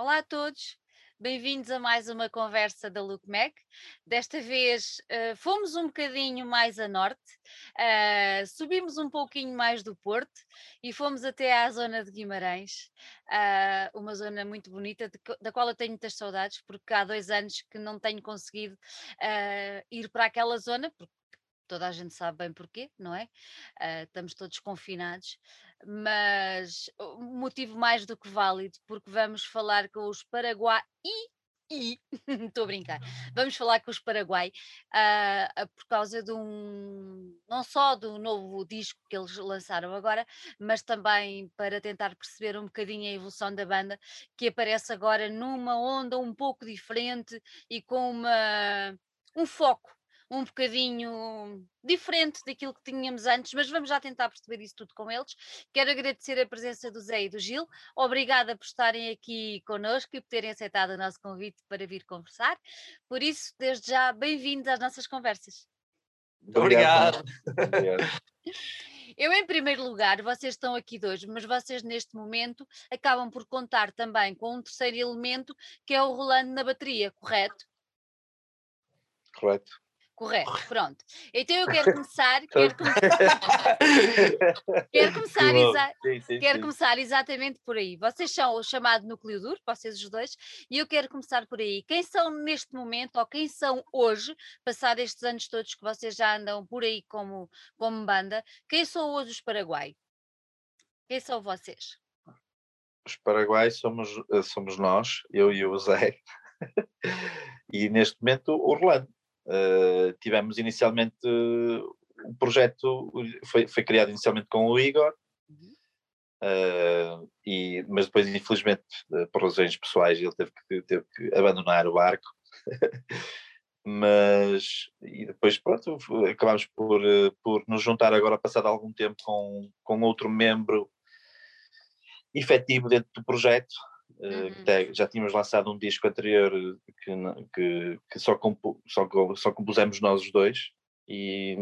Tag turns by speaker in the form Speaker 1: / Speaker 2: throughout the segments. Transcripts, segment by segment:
Speaker 1: Olá a todos, bem-vindos a mais uma conversa da Look Mac. Desta vez uh, fomos um bocadinho mais a norte, uh, subimos um pouquinho mais do Porto e fomos até à zona de Guimarães, uh, uma zona muito bonita, de, da qual eu tenho muitas saudades, porque há dois anos que não tenho conseguido ir para aquela zona, porque toda a gente sabe bem porquê, não é? Uh, estamos todos confinados, mas um motivo mais do que válido, porque vamos falar com os Paraguai e estou a brincar, vamos falar com os Paraguai uh, por causa de um não só do novo disco que eles lançaram agora, mas também para tentar perceber um bocadinho a evolução da banda que aparece agora numa onda um pouco diferente e com uma, um foco um bocadinho diferente daquilo que tínhamos antes, mas vamos já tentar perceber isso tudo com eles. Quero agradecer a presença do Zé e do Gil. Obrigada por estarem aqui connosco e por terem aceitado o nosso convite para vir conversar. Por isso, desde já, bem-vindos às nossas conversas.
Speaker 2: Obrigado.
Speaker 1: Eu, em primeiro lugar, vocês estão aqui dois, mas vocês neste momento acabam por contar também com um terceiro elemento que é o Rolando na bateria, correto?
Speaker 2: Correto.
Speaker 1: Correto, pronto. Então eu quero começar, quero, com... quero começar, exa... sim, sim, quero sim. começar exatamente por aí. Vocês são o chamado núcleo duro, vocês os dois, e eu quero começar por aí. Quem são neste momento, ou quem são hoje, passados estes anos todos que vocês já andam por aí como, como banda, quem são hoje os Paraguai? Quem são vocês?
Speaker 2: Os Paraguai somos, eh, somos nós, eu e o Zé, e neste momento o Orlando. Uh, tivemos inicialmente uh, o projeto foi, foi criado inicialmente com o Igor, uh, e, mas depois infelizmente por razões pessoais ele teve que, teve que abandonar o barco. mas e depois pronto acabámos por, por nos juntar agora passado algum tempo com, com outro membro efetivo dentro do projeto Uhum. Até já tínhamos lançado um disco anterior que, que, que só, compu, só, só compusemos nós os dois e,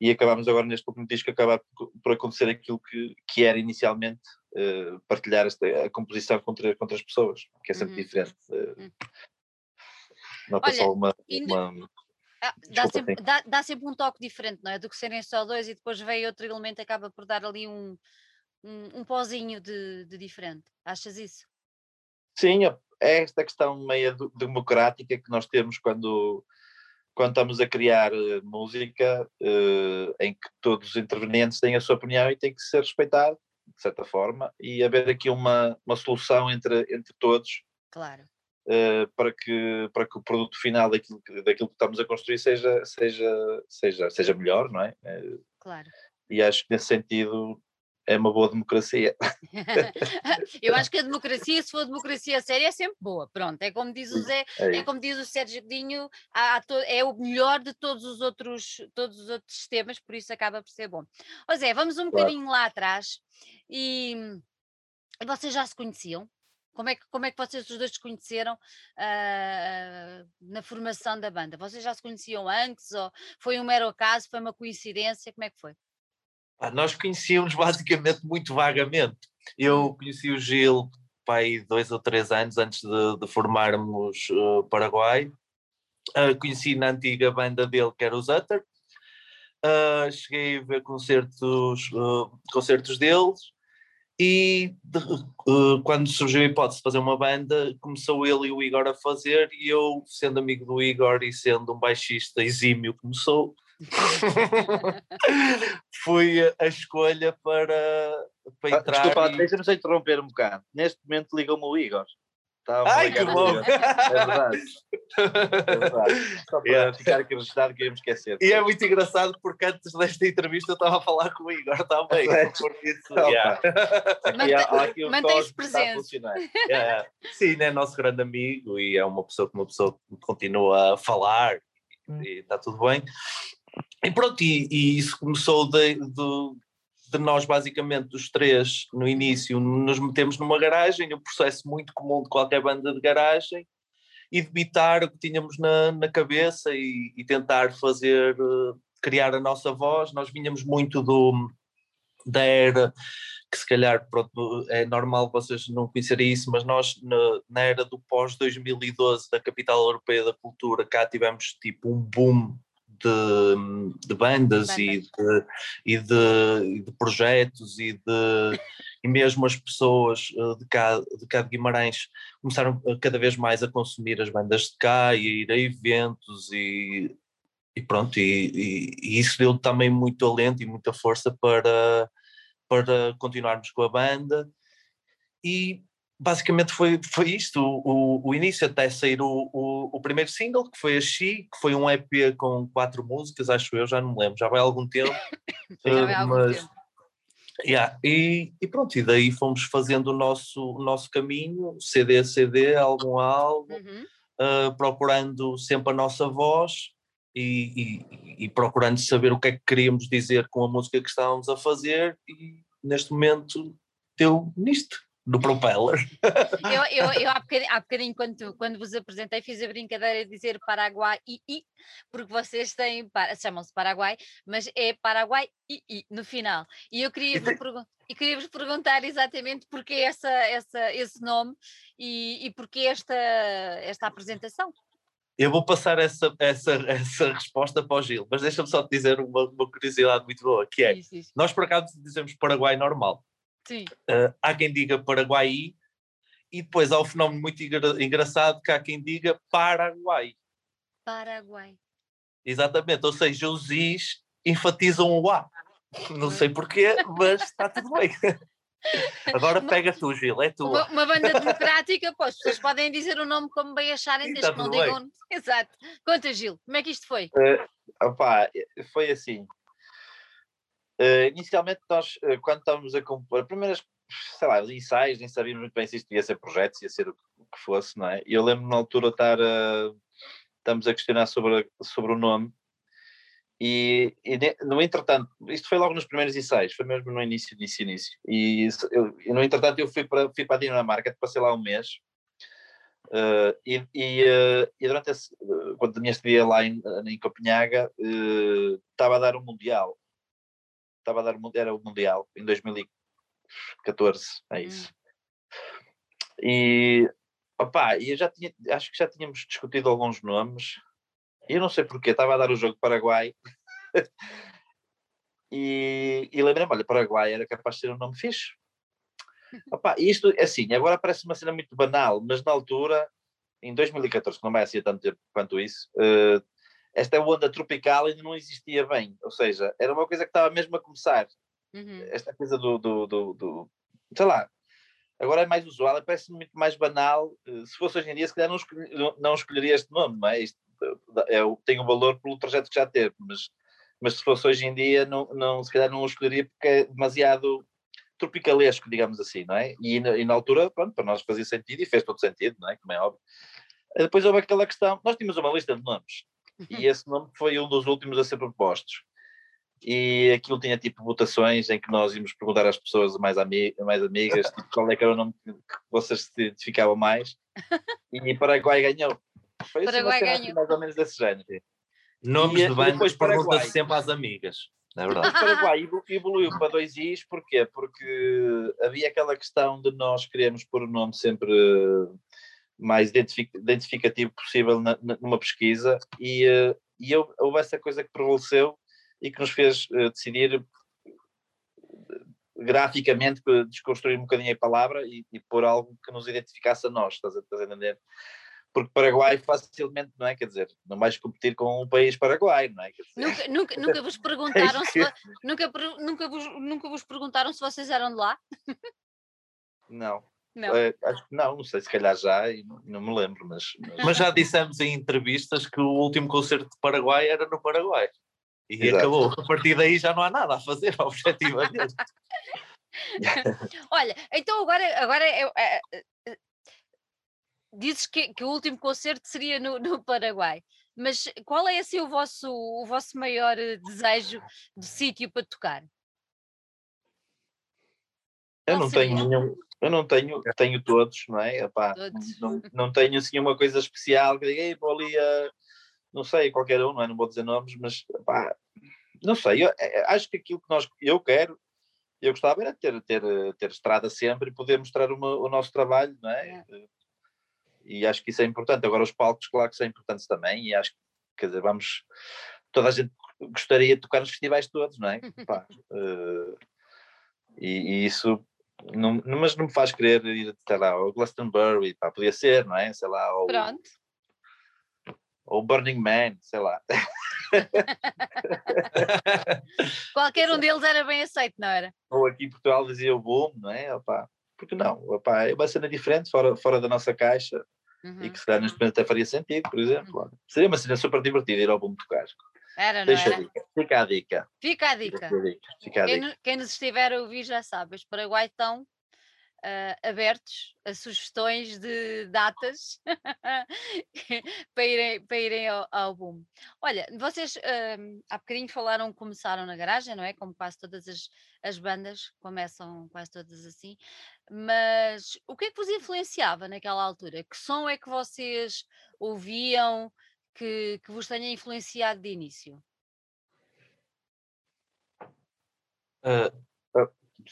Speaker 2: e acabámos agora neste último disco acabar por acontecer aquilo que, que era inicialmente uh, partilhar esta, a composição contra, contra as pessoas, que é sempre uhum. diferente. Uh, Nota só uma, uma
Speaker 1: ah, dá, sempre, dá, dá, sempre um toque diferente, não é? Do que serem só dois e depois veio outro elemento acaba por dar ali um, um, um pozinho de, de diferente. Achas isso?
Speaker 2: Sim, é, é esta questão meio democrática que nós temos quando, quando estamos a criar uh, música, uh, em que todos os intervenientes têm a sua opinião e tem que ser respeitado, de certa forma, e haver aqui uma, uma solução entre, entre todos.
Speaker 1: Claro.
Speaker 2: Uh, para, que, para que o produto final daquilo, daquilo que estamos a construir seja, seja, seja, seja melhor, não é?
Speaker 1: Claro.
Speaker 2: E acho que nesse sentido é uma boa democracia.
Speaker 1: eu acho que a democracia, se for democracia séria, é sempre boa. Pronto, é como diz o Zé, é, é como diz o Sérgio Godinho, é o melhor de todos os outros, todos os outros sistemas, por isso acaba por ser bom. Ô Zé, vamos um claro. bocadinho lá atrás e, e vocês já se conheciam? Como é, que, como é que vocês os dois se conheceram uh, na formação da banda? Vocês já se conheciam antes? Ou foi um mero acaso? Foi uma coincidência? Como é que foi?
Speaker 3: Nós conhecíamos basicamente muito vagamente. Eu conheci o Gil pai dois ou três anos antes de, de formarmos uh, Paraguai. Uh, conheci na antiga banda dele, que era o Zutter. Uh, cheguei a ver concertos, concertos deles e de, quando surgiu a hipótese de fazer uma banda, começou ele e o Igor a fazer e eu, sendo amigo do Igor e sendo um baixista exímio como sou, foi a escolha para, para ah, entrar.
Speaker 2: Desculpa, e... deixa-me só interromper um bocado. Neste momento ligou-me o Igor.
Speaker 3: Ai, que bom! É
Speaker 2: verdade. É verdade. Só para yeah. ficar aqui registrado que íamos esquecer.
Speaker 3: E é muito engraçado porque antes desta entrevista eu estava a falar com o Igor também. É. Por isso, yeah.
Speaker 1: Mantém-se presente.
Speaker 3: Yeah. Sim, é nosso grande amigo e é uma pessoa que uma pessoa continua a falar hum. e está tudo bem. E pronto, e, e isso começou de, de, de, nós, basicamente, os três, no início, nos metemos numa garagem, um processo muito comum de qualquer banda de garagem, e debitar o que tínhamos na, na cabeça e, e tentar fazer, uh, criar a nossa voz. Nós vinhamos muito do, da era que se calhar pronto, é normal vocês não conhecerem isso, mas nós na, na era do pós-2012 da Capital Europeia da Cultura, cá tivemos tipo um boom de, de bandas, E, de, e, de, de, projetos e, de, e mesmo as pessoas eh, de cá, de cá de Guimarães começaram cada vez mais a consumir as bandas de cá e a ir a eventos e, e pronto, e, e isso deu também muito alento e muita força para, para continuarmos com a banda. E basicamente foi, foi isto, o, o, início até sair o, o, o, primeiro single, que foi a She, que foi um EP com quatro músicas, acho eu, já não me lembro, já vai há algum tempo.
Speaker 1: já vai há algum mas, tempo.
Speaker 3: Yeah, e, e, pronto, e daí fomos fazendo o nosso, o nosso caminho, CD a CD, álbum a álbum, uhum. uh, procurando sempre a nossa voz e, e, e, procurando saber o que é que queríamos dizer com a música que estávamos a fazer e neste momento deu nisto do propeller.
Speaker 1: Eu, eu, eu há bocadinho, há bocadinho quando, quando vos apresentei, fiz a brincadeira de dizer Paraguai e I, porque vocês têm, chamam-se Paraguai, mas é Paraguai e I no final. E eu queria vos, pergun queria vos perguntar exatamente porque essa, essa, esse nome e, e porque esta, esta apresentação.
Speaker 3: Eu vou passar essa, essa, essa resposta para o Gil, mas deixa-me só te dizer uma, uma curiosidade muito boa, que é, isso, isso. nós por acaso dizemos Paraguai normal,
Speaker 1: Sim.
Speaker 3: Uh, há quem diga Paraguai e depois há o um fenómeno muito engra engraçado que há quem diga Paraguai.
Speaker 1: Paraguai.
Speaker 3: Exatamente, ou seja, os Is enfatizam o A. Não sei porquê, mas está tudo bem. Agora pega tu, Gil, é tua.
Speaker 1: Uma, uma banda democrática, pô, as pessoas podem dizer o nome como bem acharem, desde que não digam. Exato. Conta, Gil, como é que isto foi?
Speaker 2: Uh, opá, foi assim. Uh, inicialmente, nós, uh, quando estávamos a compor, primeiras, sei lá, ensaios, nem sabíamos muito bem se isto ia ser projeto, se ia ser o que fosse, não é? Eu lembro-me na altura estar a. Estamos a questionar sobre, sobre o nome, e, e, no entretanto, isto foi logo nos primeiros ensaios, foi mesmo no início, início, início. E, eu, e no entretanto, eu fui para, fui para a Dinamarca, passei lá um mês. Uh, e, e, uh, e, durante esse, quando a minha estadia lá em, em Copenhaga, estava a dar um Mundial estava a dar era o Mundial em 2014, é isso. Hum. E opá, eu já tinha, acho que já tínhamos discutido alguns nomes, e eu não sei porquê, estava a dar o jogo Paraguai. e, e lembrei-me, olha, Paraguai era capaz de ser um nome fixe. Opa, isto, assim, agora parece uma cena muito banal, mas na altura, em 2014, que não vai ser tanto tempo quanto isso, uh, esta onda tropical ainda não existia bem, ou seja, era uma coisa que estava mesmo a começar. Uhum. Esta coisa do, do, do, do, sei lá, agora é mais usual, parece muito mais banal. Eh, se fosse hoje em dia, se calhar não, escolher, não escolheria este nome, não é? Isto é, tem um valor pelo trajeto que já teve, mas, mas se fosse hoje em dia, não, não, se calhar não o escolheria porque é demasiado tropicalesco, digamos assim, não é? E, e na altura, pronto, para nós fazia sentido e fez todo sentido, não é? Como é óbvio. Depois houve aquela questão, nós tínhamos uma lista de nomes, e esse nome foi um dos últimos a ser propostos. E aquilo tinha tipo votações em que nós íamos perguntar às pessoas mais, ami mais amigas tipo, qual é que era o nome que vocês se identificavam mais. E Paraguai ganhou. Foi assim, Paraguai assim, ganhou. mais ou menos desse género.
Speaker 3: Nomes e, de bandas pergunta sempre às amigas. É verdade.
Speaker 2: O Paraguai evoluiu para dois Is, porquê? Porque havia aquela questão de nós queremos pôr o nome sempre mais identificativo possível na, numa pesquisa e, uh, e eu, houve essa coisa que prevaleceu e que nos fez uh, decidir graficamente desconstruir um bocadinho a palavra e, e pôr algo que nos identificasse a nós, estás a, estás a entender? Porque Paraguai facilmente, não é? Quer dizer, não vais competir com um país Paraguai, não é?
Speaker 1: Nunca, nunca, nunca vos perguntaram se, nunca, nunca, vos, nunca vos perguntaram se vocês eram de lá?
Speaker 2: Não. Não. Uh, acho que não, não sei, se calhar já, e não, não me lembro, mas,
Speaker 3: mas... mas. já dissemos em entrevistas que o último concerto de Paraguai era no Paraguai. E Exato. acabou. A partir daí já não há nada a fazer, objetivamente.
Speaker 1: Olha, então agora, agora é, é, é, dizes que, que, o último concerto seria no, no, Paraguai, mas qual é assim o vosso, o vosso maior desejo de sítio para tocar?
Speaker 2: Eu não tenho nenhum, eu não tenho, tenho todos, não é? Epá, todos. Não, não tenho assim uma coisa especial que diga, vou ali a, não sei, qualquer um, não é? Não vou dizer nomes, mas epá, não sei, eu, é, é, acho que aquilo que nós, eu quero eu gostava era de ter, ter, ter estrada sempre e poder mostrar uma, o nosso trabalho, não é? é? E acho que isso é importante. Agora, os palcos, claro que são importantes também, e acho que, quer dizer, vamos. Toda a gente gostaria de tocar nos festivais todos, não é? Pá, uh, e, e, isso. Não, mas não me faz querer ir, sei lá, ao Glastonbury, pá, podia ser, não é? Sei lá, ao,
Speaker 1: Pronto.
Speaker 2: Ou Burning Man, sei lá.
Speaker 1: Qualquer um deles era bem aceito, não era?
Speaker 2: Ou aqui em Portugal dizia o boom, não é? Opa, porque não? Opa, é uma cena diferente, fora, fora da nossa caixa, uhum. e que se calhar neste momento até faria sentido, por exemplo. Uhum. Seria uma cena super divertida ir ao boom tocar.
Speaker 1: Era, não
Speaker 2: Deixa
Speaker 1: era?
Speaker 2: A dica. Fica a dica.
Speaker 1: Fica a dica. Fica a dica. Quem, quem, nos estiver a ouvir já sabe, os Paraguai estão uh, abertos a sugestões de datas para irem, para irem ao, ao boom. Olha, vocês uh, há bocadinho falaram que começaram na garagem, não é? Como quase todas as, as bandas começam quase todas assim. Mas o que é que vos influenciava naquela altura? Que som é que vocês ouviam que, que vos tenha influenciado de início?
Speaker 3: Uh,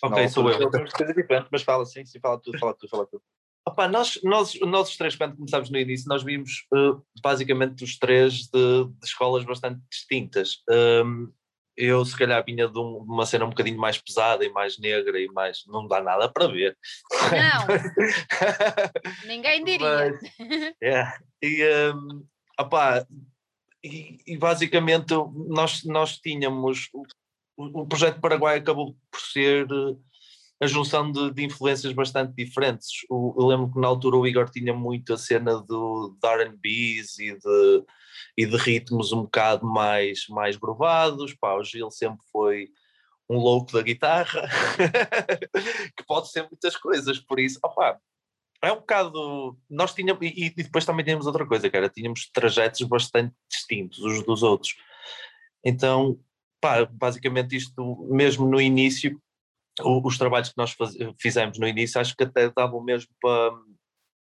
Speaker 3: Ok, sou eu.
Speaker 2: Coisa diferente, mas fala sim, sim, fala tudo, fala tudo, fala tudo.
Speaker 3: Opa, nós, nós, nós os três, quando começámos no início, nós vimos uh, basicamente os três de, de, escolas bastante distintas. Um, eu, se calhar, vinha de, um, de, uma cena um bocadinho mais pesada e mais negra e mais. Não dá nada para ver.
Speaker 1: Não! Ninguém diria.
Speaker 3: Mas, yeah. e, um, opa, e, e, basicamente nós, nós tínhamos o projeto Paraguai acabou por ser eh, a junção de, de influências bastante diferentes. O, eu lembro que na altura o Igor tinha muito a cena do, de RBs e de, e de ritmos um bocado mais, mais grovados. Pá, o Gil sempre foi um louco da guitarra, que pode ser muitas coisas, por isso, opá, é um bocado. Nós tínhamos, e, e depois também tínhamos outra coisa, era, tínhamos trajetos bastante distintos uns dos outros. Então, pá, basicamente isto mesmo no início, o, os trabalhos que nós faz, fizemos no início, acho que até davam mesmo para,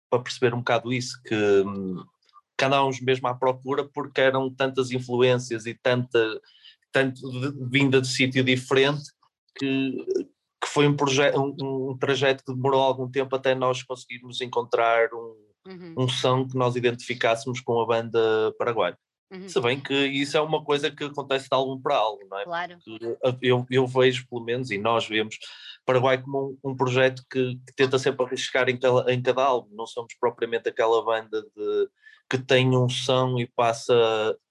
Speaker 3: para perceber um bocado isso, que, que andávamos mesmo à procura porque eram tantas influências e tanta, tanto de, vinda de sítio diferente que, que foi um, um, um, trajeto que demorou algum tempo até nós conseguirmos encontrar um, uhum. um som que nós identificássemos com a banda paraguaia. Uhum. Se bem que isso é uma coisa que acontece de algum para algo, não é?
Speaker 1: Claro.
Speaker 3: eu, eu vejo, pelo menos, e nós vemos Paraguai como um, um projeto que, que, tenta sempre arriscar em cada, em cada álbum. Não somos propriamente aquela banda de, que tem um som e passa,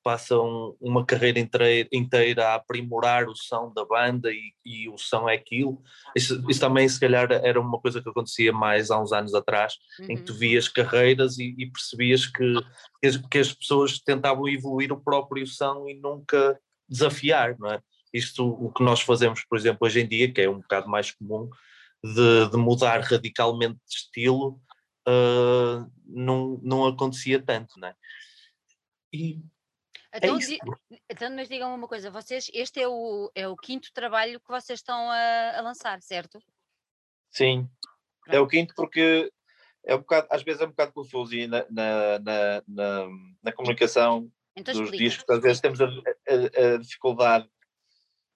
Speaker 3: passa um, uma carreira inteira, inteira a aprimorar o som da banda e, e o som é aquilo. Isso, isso, também, se calhar, era uma coisa que acontecia mais há uns anos atrás, uhum. em que tu uhum. vias carreiras e, e percebias que, que as pessoas tentavam evoluir o próprio som e nunca desafiar, não é? Isto, o que nós fazemos, por exemplo, hoje em dia, que é um bocado mais comum, de, de mudar radicalmente de estilo, uh, não, não acontecia tanto? E
Speaker 1: é então, é então, mas digam uma coisa, vocês, este é o, é o quinto trabalho que vocês estão a, a lançar, certo?
Speaker 2: Sim, Pronto. é o quinto porque é um bocado, às vezes é um bocado confuso e na, na, na, na, na comunicação então, dos discos, às vezes temos a, a, a, dificuldade,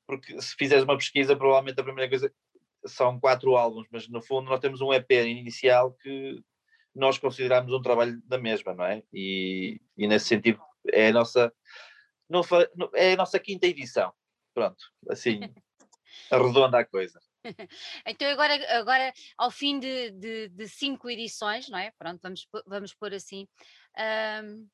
Speaker 2: porque se fizeres uma pesquisa, provavelmente a primeira coisa são quatro álbuns, mas no fundo nós temos um EP inicial que nós consideramos um trabalho da mesma, não é? E, e nesse sentido é a nossa não, é a nossa quinta edição. Pronto, assim arredonda a coisa.
Speaker 1: Então agora, agora ao fim de, de, de, cinco edições, não é? Pronto, vamos, vamos pôr assim. Um,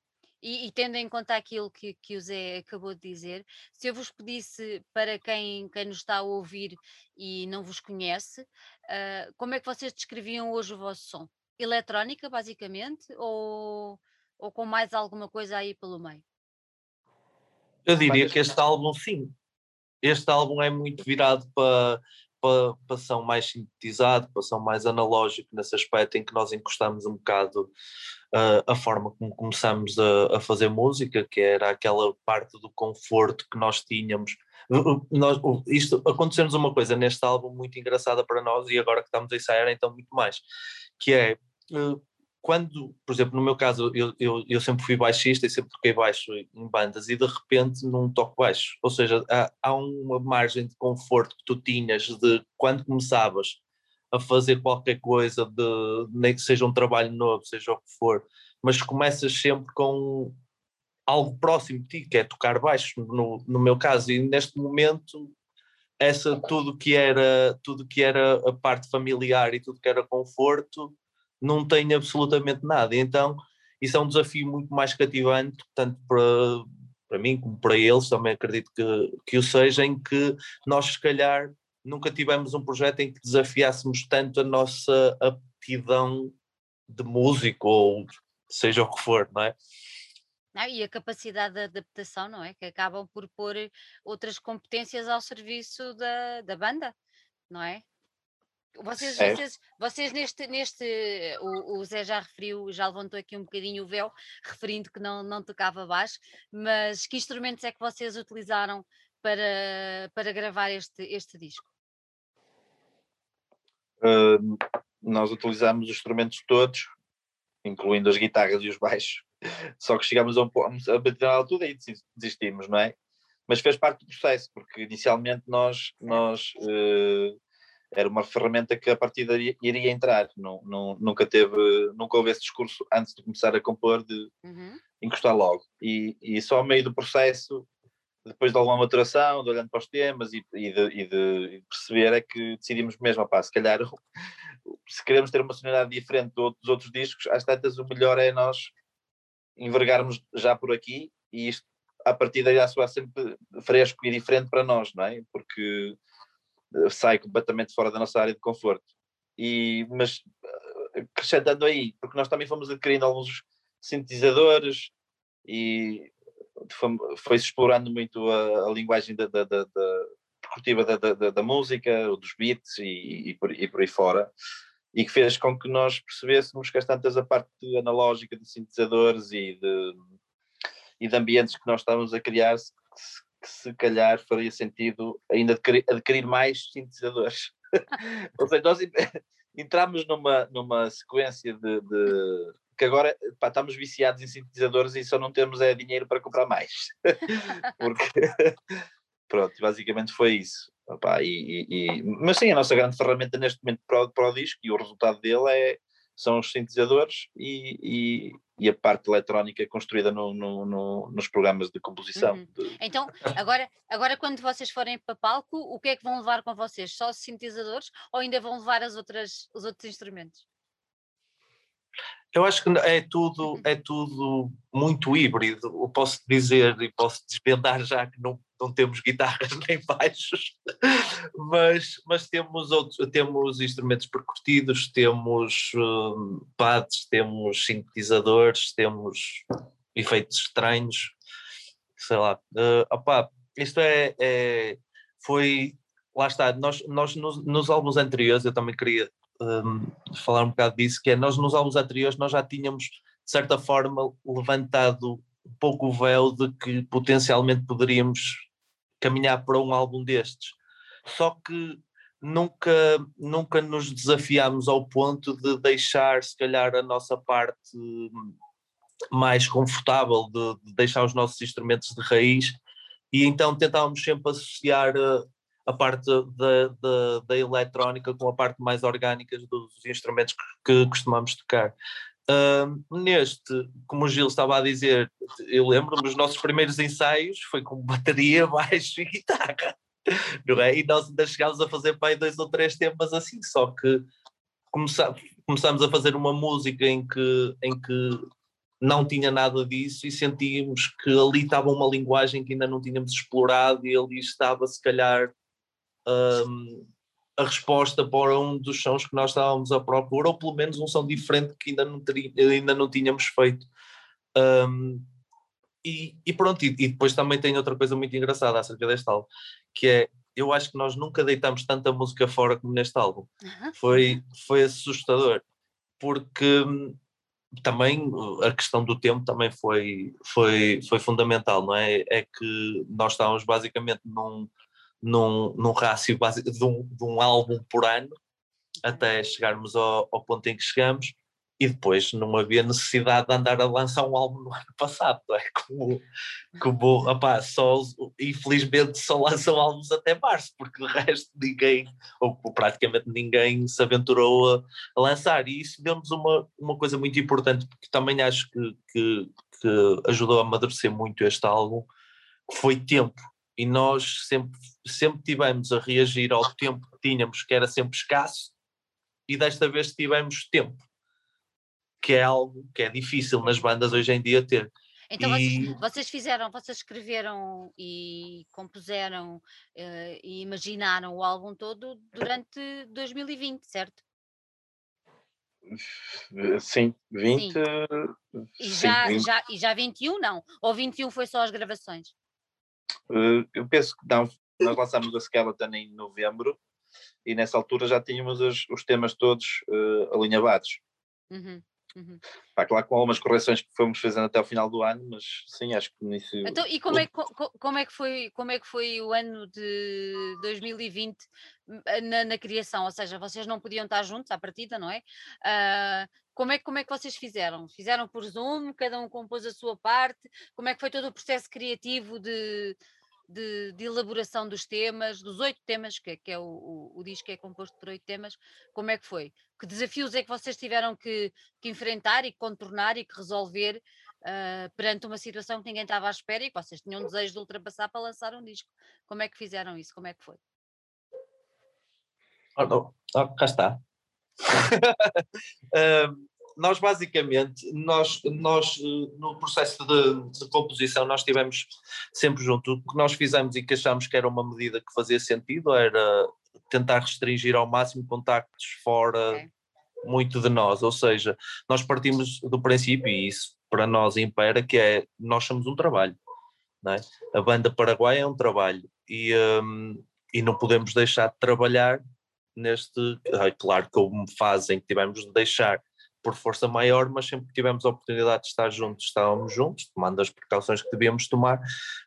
Speaker 1: e, e, tendo em conta aquilo que, que o Zé acabou de dizer, se eu vos pedisse para quem, quem nos está a ouvir e não vos conhece, uh, como é que vocês descreviam hoje o vosso som? Eletrónica, basicamente, ou, ou com mais alguma coisa aí pelo meio?
Speaker 3: Eu diria que este álbum, sim. Este álbum é muito virado para, para, para som mais sintetizado, para som mais analógico, nesse aspecto em que nós encostamos um bocado uh, a forma como começamos a, a, fazer música, que era aquela parte do conforto que nós tínhamos. Nós, isto aconteceu-nos uma coisa neste álbum muito engraçada para nós e agora que estamos a ensaiar então muito mais, que é quando, por exemplo, no meu caso, eu, eu, eu, sempre fui baixista e sempre toquei baixo em bandas e de repente não toco baixo. Ou seja, há, há uma margem de conforto que tu tinhas de quando começavas a fazer qualquer coisa, de, nem que seja um trabalho novo, seja o que for, mas começas sempre com algo próximo de ti, que é tocar baixo, no, no meu caso, e neste momento essa tudo que era tudo que era a parte familiar e tudo que era conforto não tem absolutamente nada. Então, isso é um desafio muito mais cativante, tanto para, para mim como para eles, também acredito que, que o seja, em que nós, se calhar, nunca tivemos um projeto em que desafiássemos tanto a nossa aptidão de músico, ou seja o que for, não é?
Speaker 1: Não, e a capacidade de adaptação, não é? Que acabam por pôr outras competências ao serviço da, da banda, não é? Vocês, é. vocês, vocês neste, neste o, o, Zé já referiu, já levantou aqui um bocadinho o véu, referindo que não, não tocava baixo, mas que instrumentos é que vocês utilizaram para, para gravar este, este disco?
Speaker 2: Uh, nós utilizamos os instrumentos todos, incluindo as guitarras e os baixos, só que chegámos a, um, a determinada altura e desistimos, não é? Mas fez parte do processo, porque inicialmente nós, nós uh, era uma ferramenta que a partir daí iria entrar. Não, não, nunca teve, nunca houve esse discurso antes de começar a compor de uhum. encostar logo. E, e só ao meio do processo, depois de alguma maturação, de olhando para os temas e, e, de, e de, perceber é que decidimos mesmo, opá, se calhar se queremos ter uma sonoridade diferente dos outros discos, às tantas o melhor é nós envergarmos já por aqui e isto a partir daí já soar sempre fresco e diferente para nós, não é? Porque sai completamente fora da nossa área de conforto. E, mas eh, acrescentando aí, porque nós também fomos adquirindo alguns sintetizadores e foi-se explorando muito a, a linguagem da, da, da, da, da, da, da, música, dos beats e, e, por, e por aí fora, e que fez com que nós percebêssemos que as tantas a parte analógica de sintetizadores e de, e de ambientes que nós estávamos a criar que se calhar faria sentido ainda adquirir, adquirir mais sintetizadores. Ou seja, nós entramos numa, numa sequência de, de que agora pá, estamos viciados em sintetizadores e só não temos é, dinheiro para comprar mais. Porque, pronto, basicamente foi isso. Opa, e, e, mas sim, a nossa grande ferramenta neste momento para o, para o disco e o resultado dele é, são os sintetizadores e, e, e a parte eletrónica construída no, no, no, nos programas de composição. Uhum. De...
Speaker 1: Então, agora, agora quando vocês forem para palco, o que é que vão levar com vocês? Só os sintetizadores ou ainda vão levar as outras, os outros instrumentos?
Speaker 3: Eu acho que é tudo, uhum. é tudo muito híbrido. Eu posso dizer e posso desvendar já que não, não temos guitarras nem baixos, mas, mas temos, outros, temos instrumentos percutidos, temos uh, pads, temos sintetizadores, temos efeitos estranhos, sei lá. Uh, opá, isto é, é, foi, lá está, nós, nós nos, nos álbuns anteriores, eu também queria um, falar um bocado disso, que é nós nos álbuns anteriores nós já tínhamos, de certa forma, levantado um pouco o véu de que potencialmente poderíamos caminhar para um álbum destes. Só que nunca, nunca nos desafiámos ao ponto de deixar, se calhar, a nossa parte mais confortável, de, de deixar os nossos instrumentos de raiz, e então tentávamos sempre associar a, a parte da, da, da, eletrónica com a parte mais orgânica dos instrumentos que, que costumamos tocar. Neste, como o Gil estava a dizer, eu lembro-me, os nossos primeiros ensaios foi com bateria, baixo e guitarra, não é? E nós ainda chegámos a fazer aí dois ou três temas assim, só que começámos a fazer uma música em que, em que não tinha nada disso e sentíamos que ali estava uma linguagem que ainda não tínhamos explorado e ali estava se calhar um, a resposta para um dos sons que nós estávamos à procura, ou pelo menos um som diferente que ainda não, teria, ainda não tínhamos feito. Um, e, e, pronto, e, e, depois também tem outra coisa muito engraçada acerca deste álbum, que é, eu acho que nós nunca deitamos tanta música fora como neste álbum. Foi, foi assustador, porque hum, também a questão do tempo também foi, foi, foi fundamental, não é? É que nós estávamos basicamente num, num, num rácio básico de um, de um álbum por ano, até chegarmos ao, ao ponto em que chegamos. e depois não havia necessidade de andar a lançar um álbum no ano passado, é? Como, como opá, só, infelizmente só lançam álbuns até março, porque o resto ninguém, ou praticamente ninguém se aventurou a, a lançar, e isso deu-nos uma, uma coisa muito importante, porque também acho que, que, que ajudou a amadurecer muito este álbum, que foi tempo, e nós sempre, sempre tivemos a reagir ao tempo que tínhamos, que era sempre escasso, e desta vez tivemos tempo que é algo que é difícil nas bandas hoje em dia ter.
Speaker 1: Então e... vocês, vocês, fizeram, vocês escreveram e compuseram uh, e imaginaram o álbum todo durante 2020, certo?
Speaker 2: Sim, 20. Sim.
Speaker 1: E, já, 20. Já, e já 21 não? Ou 21 foi só as gravações?
Speaker 2: Uh, eu penso que não, nós lançámos a Skeleton em novembro e nessa altura já tínhamos os, os temas todos uh, alinhavados. Uhum. Uhum. Pá, claro, com algumas correções que fomos fazendo até o final do ano, mas sim, acho que nisso.
Speaker 1: Então, e como é, como, é que foi, como é que foi o ano de 2020 hum, na, na criação? Ou seja, vocês não podiam estar juntos à partida, não é? Uh, como é, como é que vocês fizeram? Fizeram por Zoom, cada um compôs a sua parte? Como é que foi todo o processo criativo de, de, de, elaboração dos temas, dos oito temas, que, é, que é o, o, o, disco é composto por oito temas, como é que foi? Que desafios é que vocês tiveram que, que enfrentar e contornar e que resolver uh, perante uma situação que ninguém estava à espera e que vocês tinham desejo de ultrapassar para lançar um disco? Como é que fizeram isso? Como é que foi?
Speaker 3: Oh, oh, cá está. nós basicamente, nós, nós eh, no processo de, de, composição, nós estivemos sempre junto. O que nós fizemos e que achámos que era uma medida que fazia sentido era tentar restringir ao máximo contactos fora okay. muito de nós, ou seja, nós partimos do princípio, e isso para nós impera, que é, nós somos um trabalho, é? A banda Paraguai é um trabalho, e, um, e não podemos deixar de trabalhar neste, claro que houve fase em que tivemos de deixar por força maior, mas sempre que tivemos a oportunidade de estar juntos, estávamos juntos, tomando as precauções que devíamos tomar,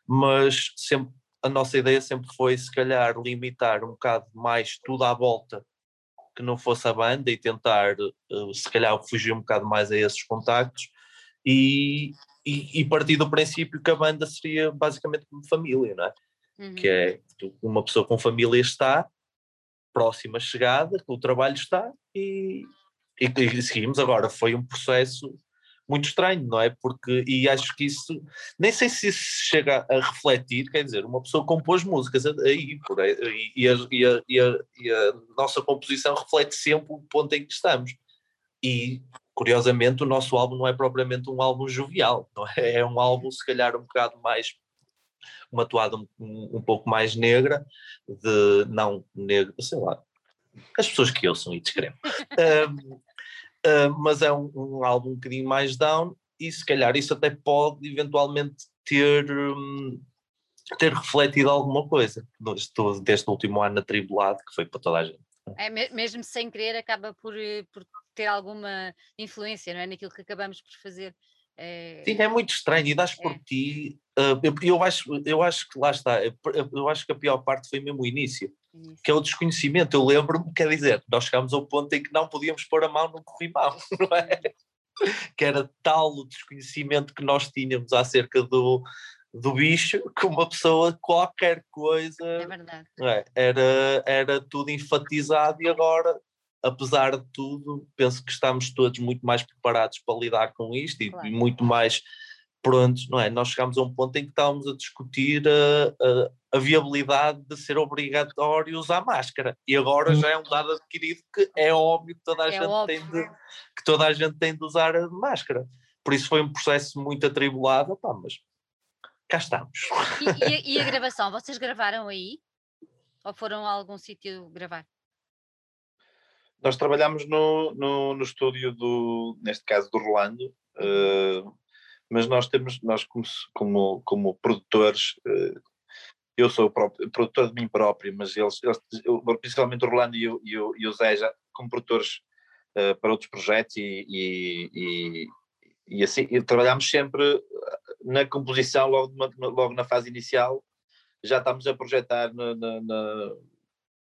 Speaker 3: mas sempre a nossa ideia sempre foi, se calhar, limitar um bocado mais tudo à volta que não fosse a banda e tentar, eh, se calhar, fugir um bocado mais a esses contactos e, e, e partir do princípio que a banda seria basicamente como família, não é? Uhum. Que é uma pessoa com família está, próxima chegada, o trabalho está e, e, e seguimos agora. Foi um processo muito estranho, não é? Porque, e acho que isso, nem sei se isso chega a refletir, quer dizer, uma pessoa compôs músicas aí, por aí e, a, e, a, e, a, e a nossa composição reflete sempre o ponto em que estamos. E, curiosamente, o nosso álbum não é propriamente um álbum jovial, não é? É um álbum, se calhar, um bocado mais uma toada um, um, pouco mais negra, de não negra, sei lá, as pessoas que são e descrevem. Um, uh, mas é um, um, álbum um bocadinho mais down e se calhar isso até pode eventualmente ter, um, ter refletido alguma coisa deste, deste último ano atribulado que foi para toda a gente.
Speaker 1: É, mesmo sem querer, acaba por, eh, por ter alguma influência não é? naquilo que acabamos por fazer.
Speaker 3: É... Sim, é muito estranho e das por é. ti. Uh, eu, eu, acho, eu acho que lá está, eu acho que a pior parte foi mesmo o início. Que é o desconhecimento. Eu lembro-me, quer dizer, nós chegámos ao ponto em que não podíamos pôr a mão no corrimão, não é? Que era tal o desconhecimento que nós tínhamos acerca do, do bicho que uma pessoa, qualquer coisa,
Speaker 1: é verdade.
Speaker 3: É? Era, era tudo enfatizado e agora apesar de tudo, penso que estamos todos muito mais preparados para lidar com isto e, claro. muito mais prontos, não é? Nós chegámos a um ponto em que estávamos a discutir a, a, a viabilidade de ser obrigatório usar máscara e agora já é um dado adquirido que é óbvio que toda a, é gente, tem de, que toda a gente tem de usar a máscara. Por isso foi um processo muito atribulado, pá, mas cá estamos.
Speaker 1: E, e, e a gravação, vocês gravaram aí? Ou foram a algum sítio gravar?
Speaker 2: Nós trabalhamos no, no, no estúdio do, neste caso do Rolando, uh, mas nós temos, nós como, como, como produtores, uh, eu sou próprio, produtor de mim próprio, mas eles, eles principalmente o Rolando e o, e o, e o Zé, já, como produtores uh, para outros projetos e, e, e, e assim, trabalhamos sempre na composição, logo, logo na fase inicial, já estamos a projetar na, na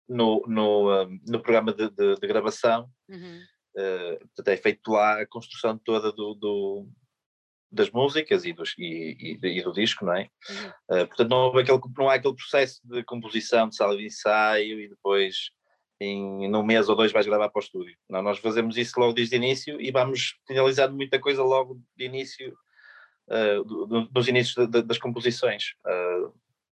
Speaker 2: no, no, um, no programa de, de, de gravação. Uhum. uh, portanto, é feito lá a construção toda do, do das músicas e, dos, e, e, e, do disco, não é? Uhum. Uh, portanto, não, aquele, não há aquele processo de composição, de sala de ensaio e depois em num mês ou dois vais gravar para o estúdio. Não, nós fazemos isso logo desde o início e vamos finalizando muita coisa logo de início, uh, do, dos inícios de, de, das composições. Uh,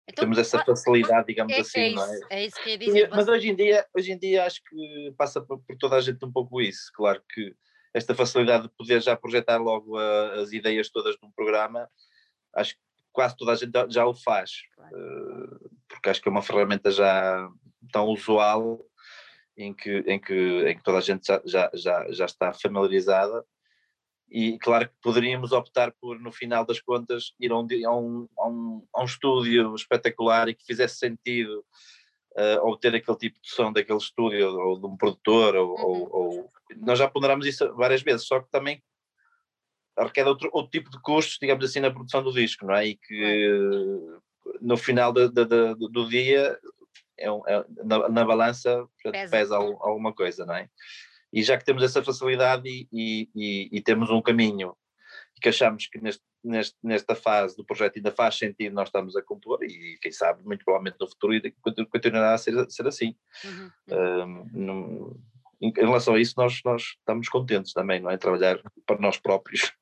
Speaker 2: então, temos essa facilidade, digamos é, assim,
Speaker 1: é
Speaker 2: não
Speaker 1: é? É isso que ia dizer.
Speaker 2: Mas hoje em, dia, hoje em dia acho que passa por, por toda a gente um pouco isso. Claro que esta facilidade de poder já projetar logo a, as ideias todas num programa, acho que quase toda a gente já o faz, uh, porque acho que é uma ferramenta já tão usual em que, em que, em que toda a gente já, já, já, está familiarizada. E claro que poderíamos optar por, no final das contas, ir a um, a um, a um, a um estúdio espetacular e que fizesse sentido uh, obter aquele tipo de som daquele estúdio ou de um produtor, ou, uhum. ou, ou, nós já ponderamos isso várias vezes, só que também requer outro, outro tipo de custos, digamos assim, na produção do disco, não é? E que no final de, de, de, do dia é, é na, na, balança pesa, pesa alguma coisa, não é? E já que temos essa facilidade e, e, e, e temos um caminho que achamos que neste, neste, nesta fase do projeto ainda faz sentido nós estamos a compor e quem sabe muito provavelmente no futuro continuará a ser, ser assim. Uhum. Um, não, em relação a isso nós, nós estamos contentes também, não é? Trabalhar para nós próprios.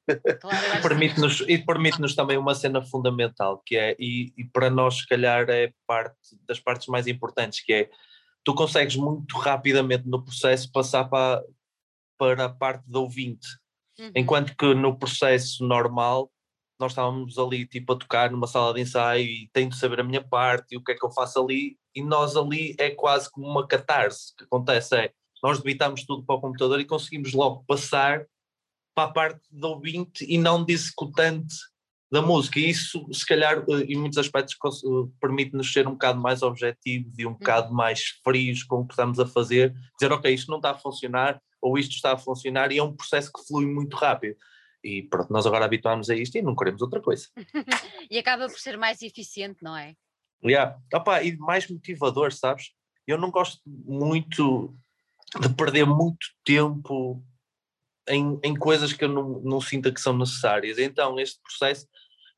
Speaker 3: Claro, permite-nos, e permite-nos também uma cena fundamental que é, e, e, para nós se calhar é parte das partes mais importantes, que é tu consegues muito rapidamente no processo passar para, para a parte do ouvinte Uhum. Enquanto que no processo normal nós estávamos ali tipo a tocar numa sala de ensaio e tenho de saber a minha parte e o que é que eu faço ali e nós ali é quase como uma catarse. Que acontece é nós debitamos tudo para o computador e conseguimos logo passar para a parte do ouvinte e não do executante da música. E isso, se calhar, eh, em muitos aspectos, eh, permite-nos ser um bocado mais objetivos e um uhum. bocado mais frios com o que estamos a fazer. Dizer, ok, isto não está a funcionar, ou isto está a funcionar e é um processo que flui muito rápido. E pronto, nós agora habituámos a isto e não queremos outra coisa.
Speaker 1: e acaba por ser mais eficiente, não é?
Speaker 3: Yeah. Opa, e mais motivador, sabes? Eu não gosto muito de perder muito tempo em, em coisas que eu não, não sinta que são necessárias. Então, este processo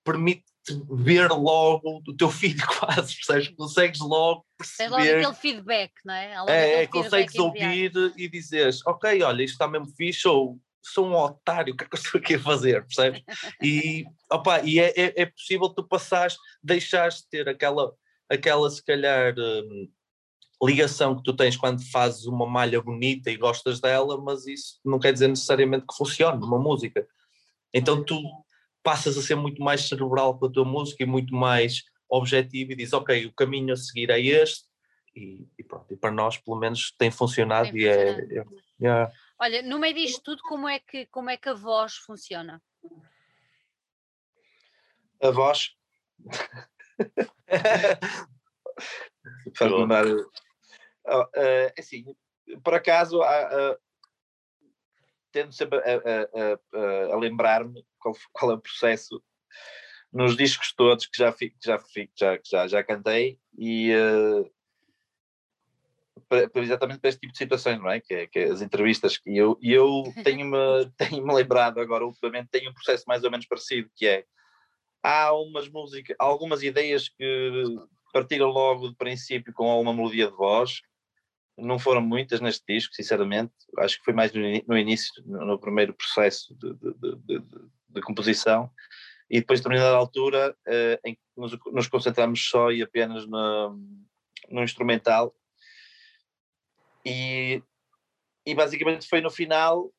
Speaker 3: permite ver logo o teu filho quase, percebes? Consegues logo perceber.
Speaker 1: Tens logo aquele feedback, não é?
Speaker 3: É, é consegues ouvir e dizeres, ok, olha, isto está mesmo fixe, ou sou um otário, o que é que eu estou aqui a fazer, percebes? E, opa, e é, é, é possível tu passares, deixares de ter aquela, aquela se calhar, hum, ligação que tu tens quando fazes uma malha bonita e gostas dela, mas isso não quer dizer necessariamente que funcione numa música. Então tu passas a ser muito mais cerebral com a tua música e muito mais objetivo e dizes, ok, o caminho a seguir é este. E, e pronto, e para nós pelo menos tem funcionado tem e é, é, é,
Speaker 1: Olha, no meio disto tudo, como é que, como é que a voz funciona?
Speaker 2: A voz? Faz lembrar oh, uh, assim, por acaso uh, tendo sempre a, a, a, a lembrar-me qual, qual, é o processo nos discos todos que já, fi, já, fi, já, já, já cantei e uh, para, exatamente para este tipo de situações, não é? Que, é, que é as entrevistas. E eu, e eu tenho-me tenho lembrado agora, ultimamente, tenho um processo mais ou menos parecido, que é há umas músicas, algumas ideias que partiram logo de princípio com alguma melodia de voz não foram muitas neste disco, sinceramente. Acho que foi mais no, início, no primeiro processo de, de, de, de composição. E depois, de determinada altura, uh, em que nos, nos, concentramos só e apenas no, no instrumental. E, e basicamente foi no final,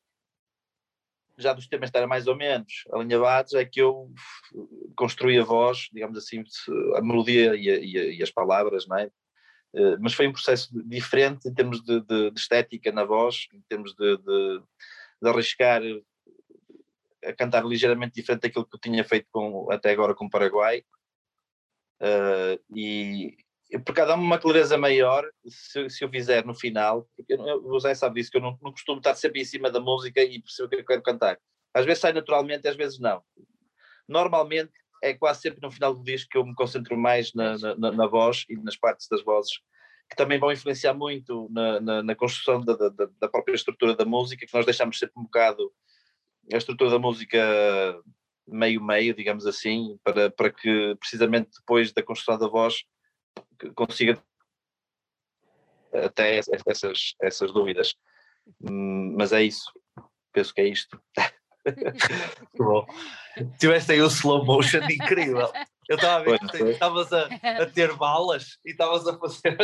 Speaker 2: já dos temas estarem mais ou menos alinhavados, é que eu construí a voz, digamos assim, a melodia e, a, e, a, e as palavras, não é? Eh, mas foi um processo diferente em termos de, de, de estética na voz, em termos de, de, arriscar a cantar ligeiramente diferente daquilo que eu tinha feito com, até agora com o Paraguai. Uh, e porque dá-me uma clareza maior se, se, eu fizer no final, porque o José sabe disso, que eu não, não costumo estar sempre em cima da música e perceber o que eu quero cantar. Às vezes sai naturalmente, às vezes não. Normalmente é quase sempre no final do disco que eu me concentro mais na, na, na, voz e nas partes das vozes que também vão influenciar muito na, na, na construção da, da, da, própria estrutura da música, que nós deixamos sempre um bocado a estrutura da música meio-meio, digamos assim, para, para que precisamente depois da construção da voz consiga até essas, essas dúvidas. Hum, mas é isso, penso que é isto.
Speaker 3: Bom. Tiveste aí o slow motion incrível. Eu estava a ver que estavas a, a, ter balas e estavas a fazer.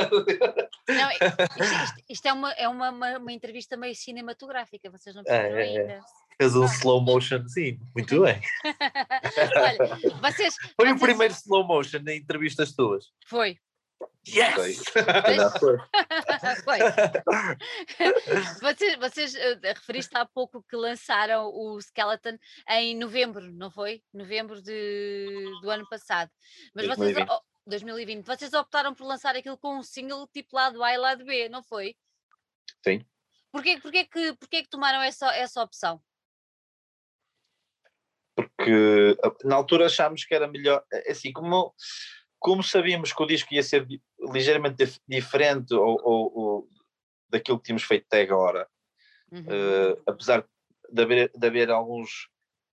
Speaker 1: Não, isto, isto, isto, é, uma, é uma, uma, uma, entrevista meio cinematográfica, vocês não perceberam é, ainda.
Speaker 3: Fez um slow motion, sim, muito bem.
Speaker 1: Olha, vocês,
Speaker 3: Foi
Speaker 1: vocês...
Speaker 3: o primeiro slow motion em entrevistas tuas?
Speaker 1: Foi.
Speaker 3: Yes!
Speaker 1: Foi. vocês, vocês uh, referiste há pouco que lançaram o Skeleton em novembro, não foi? Novembro de, do ano passado. Mas 2020. vocês. 2020. Vocês optaram por lançar aquilo com um single tipo lado A e lado B, não foi?
Speaker 2: Sim.
Speaker 1: Porquê, porquê, que, porquê que tomaram essa, essa opção?
Speaker 2: Porque na altura achámos que era melhor, é assim, como como sabíamos que o disco ia ser ligeiramente diferente ou, ou, ou daquilo que tínhamos feito até agora, uhum. uh, apesar de haver, de haver alguns,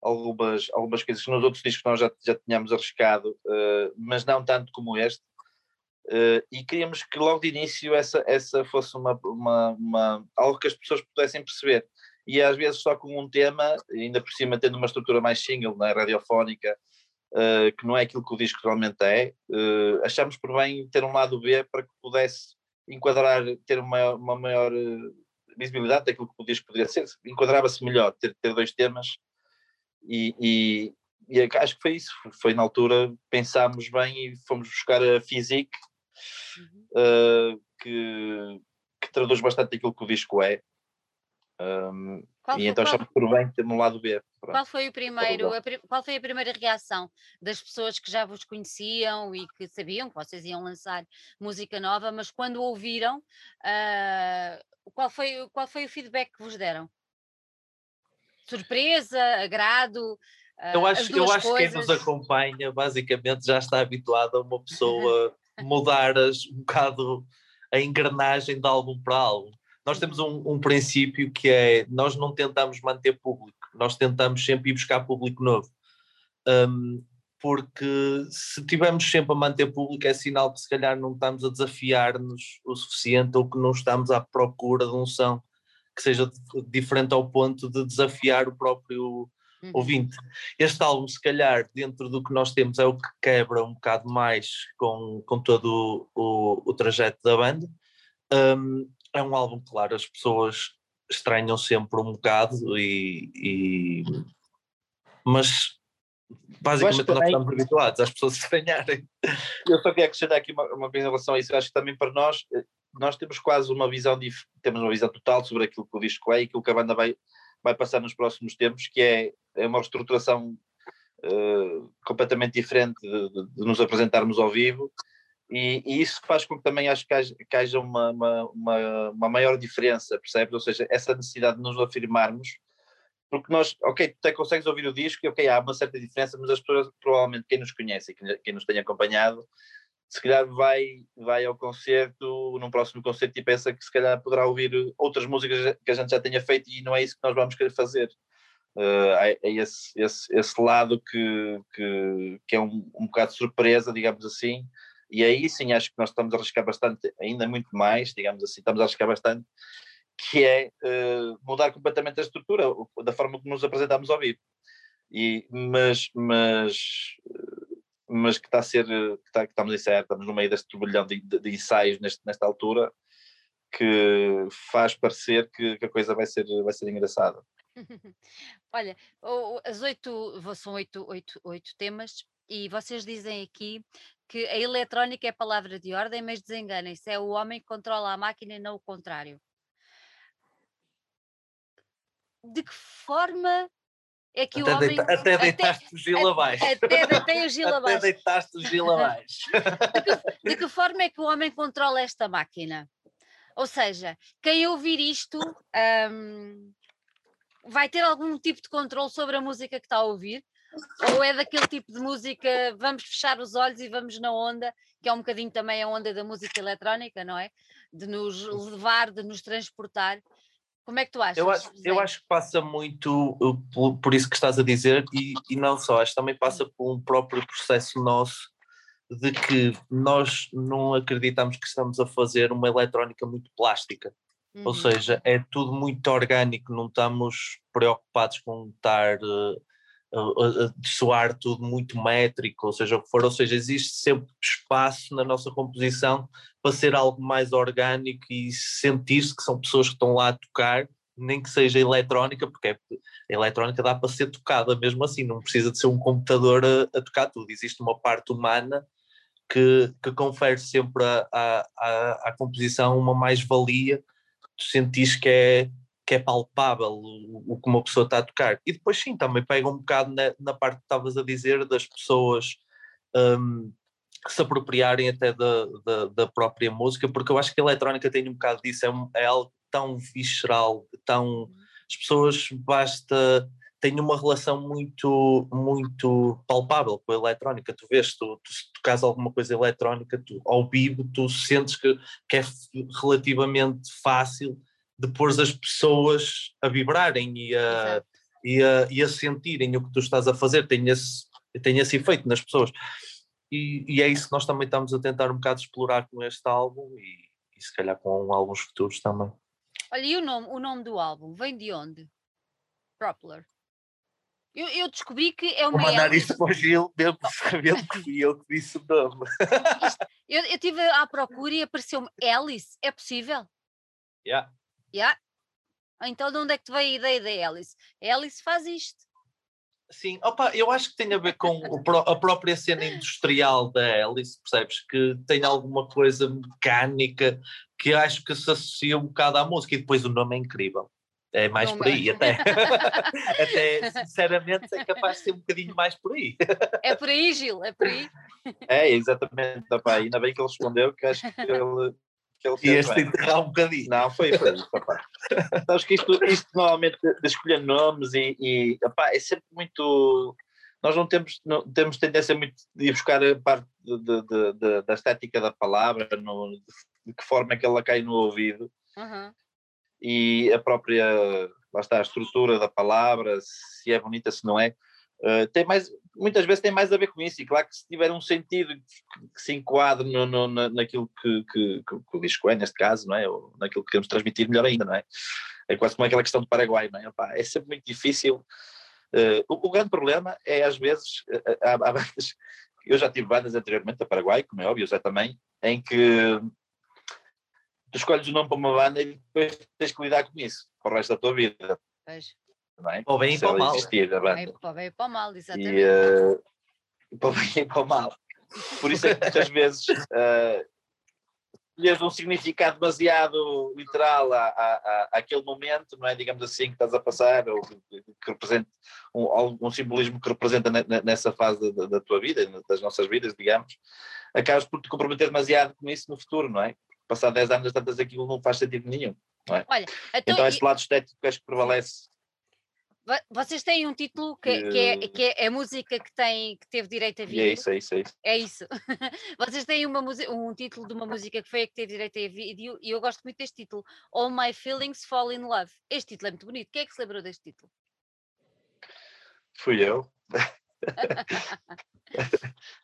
Speaker 2: algumas, algumas coisas que nos outros discos nós já, já tínhamos arriscado, uh, mas não tanto como este, uh, e queríamos que logo de início essa, essa fosse uma, uma, uma, algo que as pessoas pudessem perceber. E às vezes só com um tema, ainda por cima tendo uma estrutura mais single, né, radiofónica, uh, que não é aquilo que o disco realmente é, uh, achámos por bem ter um lado B para que pudesse enquadrar, ter uma, uma maior eh, visibilidade daquilo que o disco poderia ser, enquadrava-se melhor ter, ter dois temas e, e, e, acho que foi isso, foi na altura pensámos bem e fomos buscar a Physique uhum. que, que traduz bastante aquilo que o disco é um, qual e foi, então achamos por bem ter um lado B.
Speaker 1: Qual foi o primeiro, a, qual foi a primeira reação das pessoas que já vos conheciam e que sabiam que vocês iam lançar música nova, mas quando ouviram, uh, qual, foi, qual foi o feedback que vos deram? Surpresa, agrado? Uh,
Speaker 3: eu acho, eu acho que quem nos acompanha basicamente já está habituado a uma pessoa mudar as, um bocado a engrenagem de álbum para álbum nós temos um, um, princípio que é nós não tentamos manter público, nós tentamos sempre ir buscar público novo. Um, porque se tivermos sempre a manter público é sinal que se calhar não estamos a desafiar-nos o suficiente ou que não estamos à procura de um som que seja diferente ao ponto de desafiar o próprio uhum. ouvinte. Este álbum, se calhar, dentro do que nós temos, é o que quebra um bocado mais com, com todo o, o, o trajeto da banda. Um, é um álbum, claro, as pessoas estranham sempre um bocado e, e... mas basicamente nós estamos habituados às pessoas estranharem.
Speaker 2: Eu só queria acrescentar aqui uma, uma coisa em relação a isso, eu acho que também para nós, eh, nós temos quase uma visão, temos uma visão total sobre aquilo que o disco é e aquilo que a banda vai, vai passar nos próximos tempos, que é, é uma reestruturação uh, completamente diferente de, de, de, nos apresentarmos ao vivo e, e, isso faz com que também acho que haja, que haja uma, uma, uma, maior diferença, percebes? Ou seja, essa necessidade de nos afirmarmos, porque nós, ok, tu até consegues ouvir o disco e ok, há uma certa diferença, mas as pessoas, provavelmente, quem nos conhece e quem, quem nos tem acompanhado, se calhar vai, vai ao concerto, num próximo concerto e pensa que se calhar poderá ouvir outras músicas que a gente já tenha feito e não é isso que nós vamos querer fazer. Uh, é esse, esse, esse lado que, que, que é um, um bocado de surpresa, digamos assim, e aí sim acho que nós estamos a arriscar bastante, ainda muito mais, digamos assim, estamos a arriscar bastante, que é uh, mudar completamente a estrutura, da forma como nos apresentamos ao vivo. E, mas, mas, mas que está a ser, que, está, que estamos em certo, estamos no meio deste turbilhão de, de, de, ensaios neste, nesta altura, que faz parecer que, que, a coisa vai ser, vai ser engraçada.
Speaker 1: Olha, as oito, são oito, oito, oito temas, e vocês dizem aqui que a eletrónica é palavra de ordem, mas desenganem-se, é o homem que controla a máquina e não o contrário. De que forma é que
Speaker 3: até
Speaker 1: o homem.
Speaker 3: Deita, até deitaste o gil abaixo.
Speaker 1: Até deitei o gil abaixo.
Speaker 3: Até deitaste o gil abaixo.
Speaker 1: de, que, de que forma é que o homem controla esta máquina? Ou seja, quem ouvir isto um, vai ter algum tipo de controle sobre a música que está a ouvir? Ou é daquele tipo de música, vamos fechar os olhos e vamos na onda, que é um bocadinho também a onda da música eletrónica, não é? De nos levar, de nos transportar. Como é que tu achas?
Speaker 3: Eu acho, eu acho que passa muito uh, por, por, isso que estás a dizer, e, e não só, acho que também passa por um próprio processo nosso de que nós não acreditamos que estamos a fazer uma eletrónica muito plástica. Uhum. Ou seja, é tudo muito orgânico, não estamos preocupados com estar uh, soar tudo muito métrico, ou seja, o que for, ou seja, existe sempre espaço na nossa composição para ser algo mais orgânico e sentir-se que são pessoas que estão lá a tocar, nem que seja eletrónica, porque é, a eletrónica dá para ser tocada mesmo assim, não precisa de ser um computador a, a tocar tudo, existe uma parte humana que, que confere sempre à, composição uma mais-valia, tu sentis que é que é palpável o, o, que uma pessoa está a tocar. E depois sim, também pega um bocado na, na parte que estavas a dizer das pessoas um, se apropriarem até da, da, da, própria música, porque eu acho que a eletrónica tem um bocado disso, é, é algo tão visceral, tão... As pessoas basta têm uma relação muito, muito palpável com a eletrónica. Tu vês, tu, tu, se tocas alguma coisa eletrónica tu, ao vivo, tu sentes que, que é relativamente fácil de pôr as pessoas a vibrarem e a, e a, e a, sentirem o que tu estás a fazer, tem esse, tem esse efeito nas pessoas. E, e, é isso que nós também estamos a tentar um bocado explorar com este álbum e, e se calhar com alguns futuros também.
Speaker 1: Olha, e o nome, o nome do álbum vem de onde? Propler. Eu, eu, descobri que é uma.
Speaker 3: Vou mandar isto para o Gil, mesmo sabendo que fui eu que disse o nome.
Speaker 1: Isto, eu estive à procura e apareceu-me Alice. É possível?
Speaker 3: Yeah.
Speaker 1: Yeah. Então de onde é que te veio a ideia da Alice? A Alice faz isto.
Speaker 3: Sim, opa, eu acho que tem a ver com a própria cena industrial da Alice, percebes? Que tem alguma coisa mecânica que acho que se associa um bocado à música e depois o nome é incrível. É mais não por aí, é. até. até, sinceramente, é capaz de ser um bocadinho mais por aí.
Speaker 1: É por aí, Gil, é por aí.
Speaker 2: É, exatamente. Opa, ainda bem que ele respondeu, que acho que ele. Ele
Speaker 3: e este enterrar um bocadinho.
Speaker 2: Não, foi aí, papai. Sabes que isto, isto normalmente de escolher nomes e, e opa, é sempre muito. Nós não temos, não, temos tendência muito de ir buscar a parte de, de, de, da estética da palavra, no, de que forma é que ela cai no ouvido. Uhum e a própria, lá está, a estrutura da palavra, se é bonita, se não é, uh, tem mais, muitas vezes tem mais a ver com isso, e claro que se tiver um sentido que, se enquadre no, no, na, naquilo que, que, que, o disco é, neste caso, não é? Ou naquilo que queremos transmitir, melhor ainda, não é? É quase como aquela questão do Paraguai, não é? É sempre muito difícil. Uh, o, o, grande problema é, às vezes, há, há bandas, eu já tive bandas anteriormente a Paraguai, como é óbvio, eu também, em que tu escolhes o nome para uma banda e depois tens que lidar com isso para o resto da tua vida.
Speaker 3: É? Para o bem e para o mal.
Speaker 1: Existir, a banda. Para o bem e para o mal, exatamente.
Speaker 2: E, uh, para o bem e para o mal. Por isso é que muitas vezes uh, um significado demasiado literal à, à, àquele momento, não é? Digamos assim, que estás a passar, ou que, que represente um, algum simbolismo que representa nessa fase da, da, tua vida, das nossas vidas, digamos, acabas por te comprometer demasiado com isso no futuro, não é? passar 10 anos tantas aquilo não faz sentido nenhum. É? Olha, então, então esse lado estético acho que prevalece.
Speaker 1: Vocês têm um título que, que, é, que é a música que, tem, que teve direito a vídeo.
Speaker 2: é isso, é isso, é isso.
Speaker 1: É isso. Vocês têm uma, um título de uma música que foi a que teve direito a vídeo e eu gosto muito deste título. All My Feelings Fall in Love. Este título é muito bonito. Quem é que se lembrou deste título?
Speaker 2: Fui eu.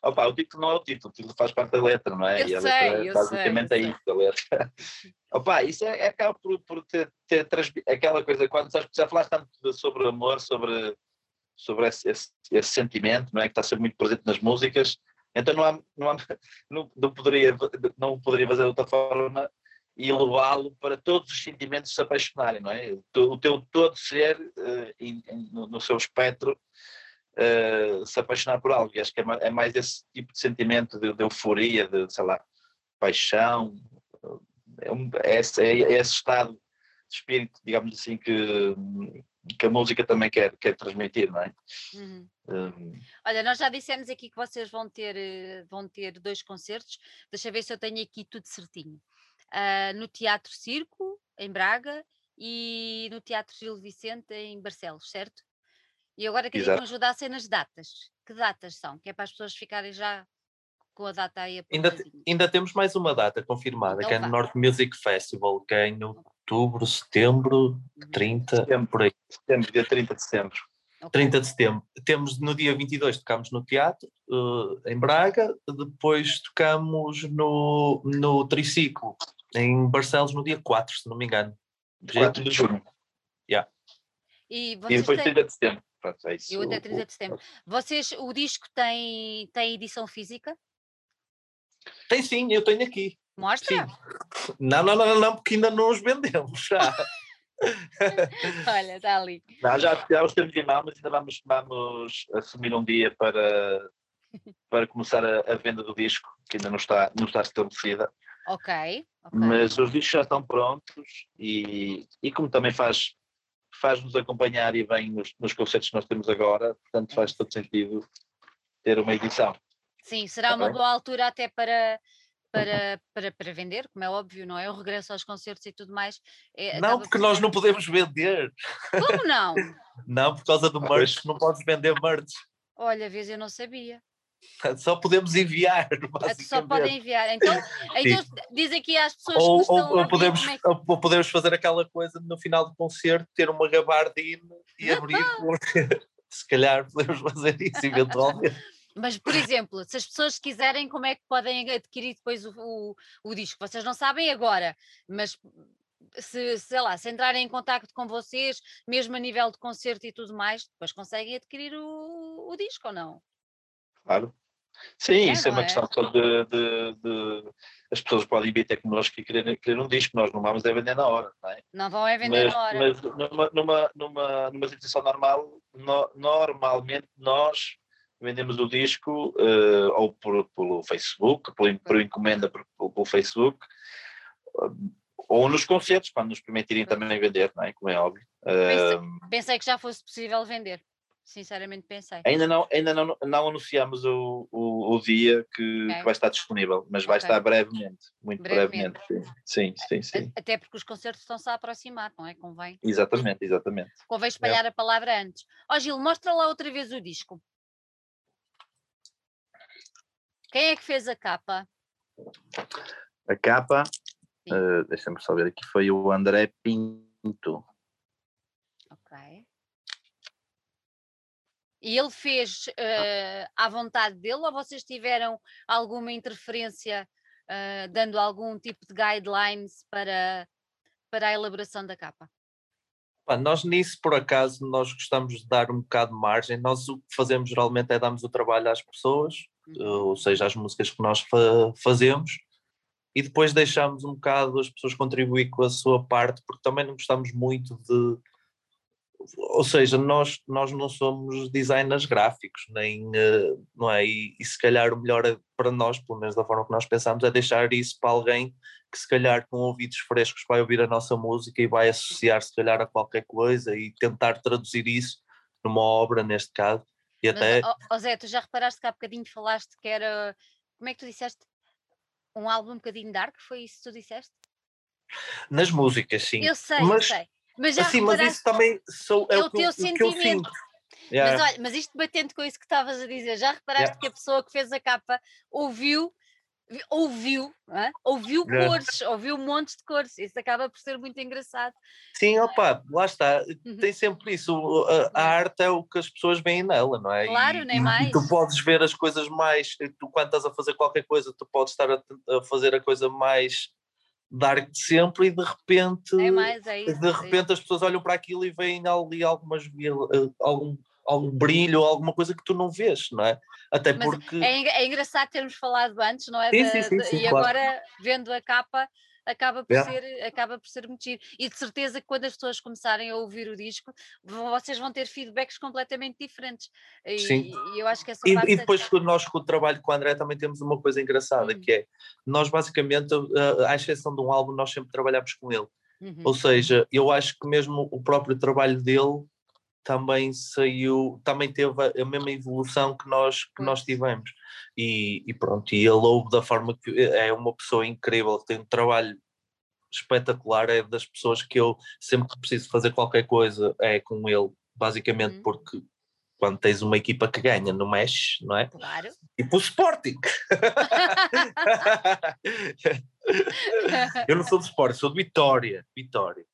Speaker 2: Opa, o título não é o título, o título faz parte da letra, não é?
Speaker 1: Eu e a sei, letra
Speaker 2: eu basicamente sei,
Speaker 1: é
Speaker 2: isso, a letra. Opa, isso é, é acaba por, por ter, ter aquela coisa, quando sabes, já falaste tanto sobre amor, sobre, sobre esse, esse, esse, sentimento, não é? Que está sempre muito presente nas músicas, então não, há, não, há, não, não, poderia, não poderia fazer de outra forma e levá-lo para todos os sentimentos se apaixonarem, não é? O teu todo ser, uh, no, no seu espectro, uh, se apaixonar por algo. E acho que é, é mais esse tipo de sentimento de, de, euforia, de, sei lá, paixão. É, um, é, esse, é esse estado de espírito, digamos assim, que, que a música também quer, quer transmitir, não é?
Speaker 1: Uhum. Um... Olha, nós já dissemos aqui que vocês vão ter, eh, vão ter dois concertos. Deixa eu ver se eu tenho aqui tudo certinho. Uh, no Teatro Circo, em Braga, e no Teatro Gil Vicente, em Barcelos, certo? E agora queria que
Speaker 2: Exato.
Speaker 1: me ajudassem nas datas. Que datas são? Que é para as pessoas ficarem já com a data aí
Speaker 3: Ainda,
Speaker 1: apontadinha.
Speaker 3: ainda temos mais uma data confirmada,
Speaker 1: Então
Speaker 3: que é no. North Music Festival, que é em outubro, setembro,
Speaker 1: Uhum.
Speaker 3: 30,
Speaker 2: Setembro.
Speaker 3: por aí.
Speaker 2: Setembro, dia 30 de setembro.
Speaker 1: Ok.
Speaker 3: 30 de setembro. Temos no dia 22, tocamos no teatro, eh, em Braga, depois tocamos no, no Triciclo, em Barcelos, no dia 4, se não me engano.
Speaker 2: 4 de junho.
Speaker 1: E
Speaker 2: E
Speaker 1: vocês
Speaker 2: depois
Speaker 1: têm.
Speaker 2: 30 de setembro. Pronto, é isso.
Speaker 1: Eu até 30 de setembro. Vocês, o disco tem, tem edição física?
Speaker 3: Tem sim, eu tenho aqui.
Speaker 1: Mostra?
Speaker 3: Sim. Não, não, não, não, porque ainda não os vendemos já.
Speaker 1: Olha, está ali.
Speaker 2: Não, já, já os mão, mas ainda vamos, vamos assumir um dia para, para começar a, a venda do disco, que ainda não está, não está estabelecida.
Speaker 1: Ok. ok.
Speaker 2: Mas os discos já estão prontos e, e como também faz faz-nos acompanhar e vem nos, nos concertos que nós temos agora, portanto faz todo sentido ter uma edição.
Speaker 1: Sim, será uma
Speaker 2: Ok.
Speaker 1: boa altura até para, para, para, para vender, como é óbvio, não é? O regresso aos concertos e tudo mais. é-
Speaker 3: Não, porque
Speaker 1: por
Speaker 3: nós não podemos vender.
Speaker 1: Como não?
Speaker 3: Não, por causa do
Speaker 2: Ah,
Speaker 3: merch, não podes vender merch.
Speaker 1: Olha, vez eu não sabia.
Speaker 3: Só podemos enviar,
Speaker 1: Ah, Só podem enviar. Então, então diz aqui às pessoas
Speaker 3: Ou,
Speaker 1: que estão
Speaker 3: ou-
Speaker 1: a
Speaker 3: ou podemos,
Speaker 1: é que-
Speaker 3: ou podemos fazer aquela coisa no final do concerto, ter uma gabardina e abrir. Se calhar podemos fazer isso eventualmente.
Speaker 1: Mas, por exemplo, se as pessoas quiserem, como é que podem adquirir depois o, o, o disco? Vocês não sabem agora, mas se, sei lá, se entrarem em contacto com vocês, mesmo a nível de concerto e tudo mais, depois conseguem adquirir o, o disco ou não?
Speaker 2: Claro. Sim,
Speaker 1: É,
Speaker 2: isso é uma
Speaker 1: é?
Speaker 2: questão só de, de- de- As pessoas podem vir ter connosco e querer, querer um disco, nós não vamos é vender na hora, não é?
Speaker 1: Não vão é vender
Speaker 2: mas,
Speaker 1: na hora.
Speaker 2: mas numa, numa, numa, numa situação normal, no- normalmente nós vendemos o disco eh, ou por, pelo Facebook, por, por encomenda por, pelo Facebook, eh, ou nos concertos, quando nos permitirem também vender, não é? Como é óbvio.
Speaker 1: Pensei,
Speaker 2: Eh,
Speaker 1: pensei que já fosse possível vender. Sinceramente pensei.
Speaker 2: ainda não, ainda não, não anunciamos o, o, o dia que,
Speaker 1: Ok.
Speaker 2: que vai estar disponível, mas vai
Speaker 1: Ok.
Speaker 2: estar brevemente, muito
Speaker 1: Brevemente.
Speaker 2: brevemente. Sim, sim, sim. sim.
Speaker 1: Até porque os concertos estão-se a aproximar, não é? Convém.
Speaker 2: Exatamente, exatamente.
Speaker 1: Convém espalhar a palavra antes. Ó Gil, mostra lá outra vez o disco. Quem é que fez a capa?
Speaker 2: A capa, eh, deixa-me só ver aqui, foi o André Pinto.
Speaker 1: Ok. E ele fez eh, à vontade dele ou vocês tiveram alguma interferência eh, dando algum tipo de guidelines para, para a elaboração da capa?
Speaker 3: Pá, nós nisso, por acaso, nós gostamos de dar um bocado de margem. Nós o que fazemos geralmente é darmos o trabalho às pessoas,
Speaker 1: Uhum.
Speaker 3: ou seja, as músicas que nós fa- fazemos, e depois deixamos um bocado as pessoas contribuir com a sua parte, porque também não gostamos muito de. Ou seja, nós, nós não somos designers gráficos, nem, eh, não é? E, e se calhar o melhor para nós, pelo menos da forma que nós pensamos, é deixar isso para alguém que se calhar com ouvidos frescos vai ouvir a nossa música e vai associar se calhar a qualquer coisa e tentar traduzir isso numa obra, neste caso, e até
Speaker 1: Mas, ó, ó Zé, tu já reparaste que há bocadinho falaste que era. Como é que tu disseste? Um álbum um bocadinho dark? Foi isso que tu disseste?
Speaker 3: nas músicas, sim.
Speaker 1: Eu sei,
Speaker 3: Mas-
Speaker 1: eu sei. Mas já
Speaker 3: Assim, mas isso também sou, é,
Speaker 1: é
Speaker 3: o,
Speaker 1: o teu
Speaker 3: o
Speaker 1: sentimento.
Speaker 3: sinto. Yeah.
Speaker 1: Mas olha, mas isto batendo com isso que estavas a dizer, já reparaste
Speaker 3: Yeah.
Speaker 1: que a pessoa que fez a capa ouviu, vi- ouviu, hã? ouviu
Speaker 3: Yeah.
Speaker 1: cores, ouviu montes de cores. Isso acaba por ser muito engraçado.
Speaker 3: Sim, opa, lá está,
Speaker 1: Uhum.
Speaker 3: tem sempre isso. o- A, a arte é o que as pessoas veem nela, não é?
Speaker 1: Claro,
Speaker 3: e,
Speaker 1: nem
Speaker 3: e-
Speaker 1: mais.
Speaker 3: tu podes ver as coisas mais. Tu, quando estás a fazer qualquer coisa, tu podes estar a, a fazer a coisa mais dark de sempre e de repente.
Speaker 1: É mais, é isso.
Speaker 3: de
Speaker 1: é
Speaker 3: repente as pessoas olham para aquilo e veem ali algumas eh, algum, algum brilho ou alguma coisa que tu não vês, não é? Até
Speaker 1: Mas
Speaker 3: porque.
Speaker 1: É, é engraçado termos falado antes, não é?
Speaker 3: Sim, sim, sim,
Speaker 1: e
Speaker 3: claro.
Speaker 1: agora, vendo a capa, acaba por,
Speaker 3: Yeah.
Speaker 1: ser, acaba por ser muito giro. E de certeza que quando as pessoas começarem a ouvir o disco, vocês vão ter feedbacks completamente diferentes. E,
Speaker 3: Sim.
Speaker 1: e eu acho que essa
Speaker 3: E, e
Speaker 1: é-
Speaker 3: depois nós com o trabalho com o André também temos uma coisa engraçada
Speaker 1: Hum.
Speaker 3: que é nós basicamente, a- à exceção de um álbum, nós sempre trabalhamos com ele.
Speaker 1: Uhum.
Speaker 3: Ou seja, eu acho que mesmo o próprio trabalho dele também saiu, também teve a, mesma evolução que nós, que nós tivemos. E, e pronto, e ele ouve da forma que é uma pessoa incrível, tem um trabalho espetacular, é das pessoas que eu sempre que preciso fazer qualquer coisa é com ele, basicamente
Speaker 1: Uhum.
Speaker 3: porque quando tens uma equipa que ganha, não mexe, não é?
Speaker 1: Claro.
Speaker 3: Tipo o Sporting. eu não sou do Sporting, sou de Vitória. Vitória.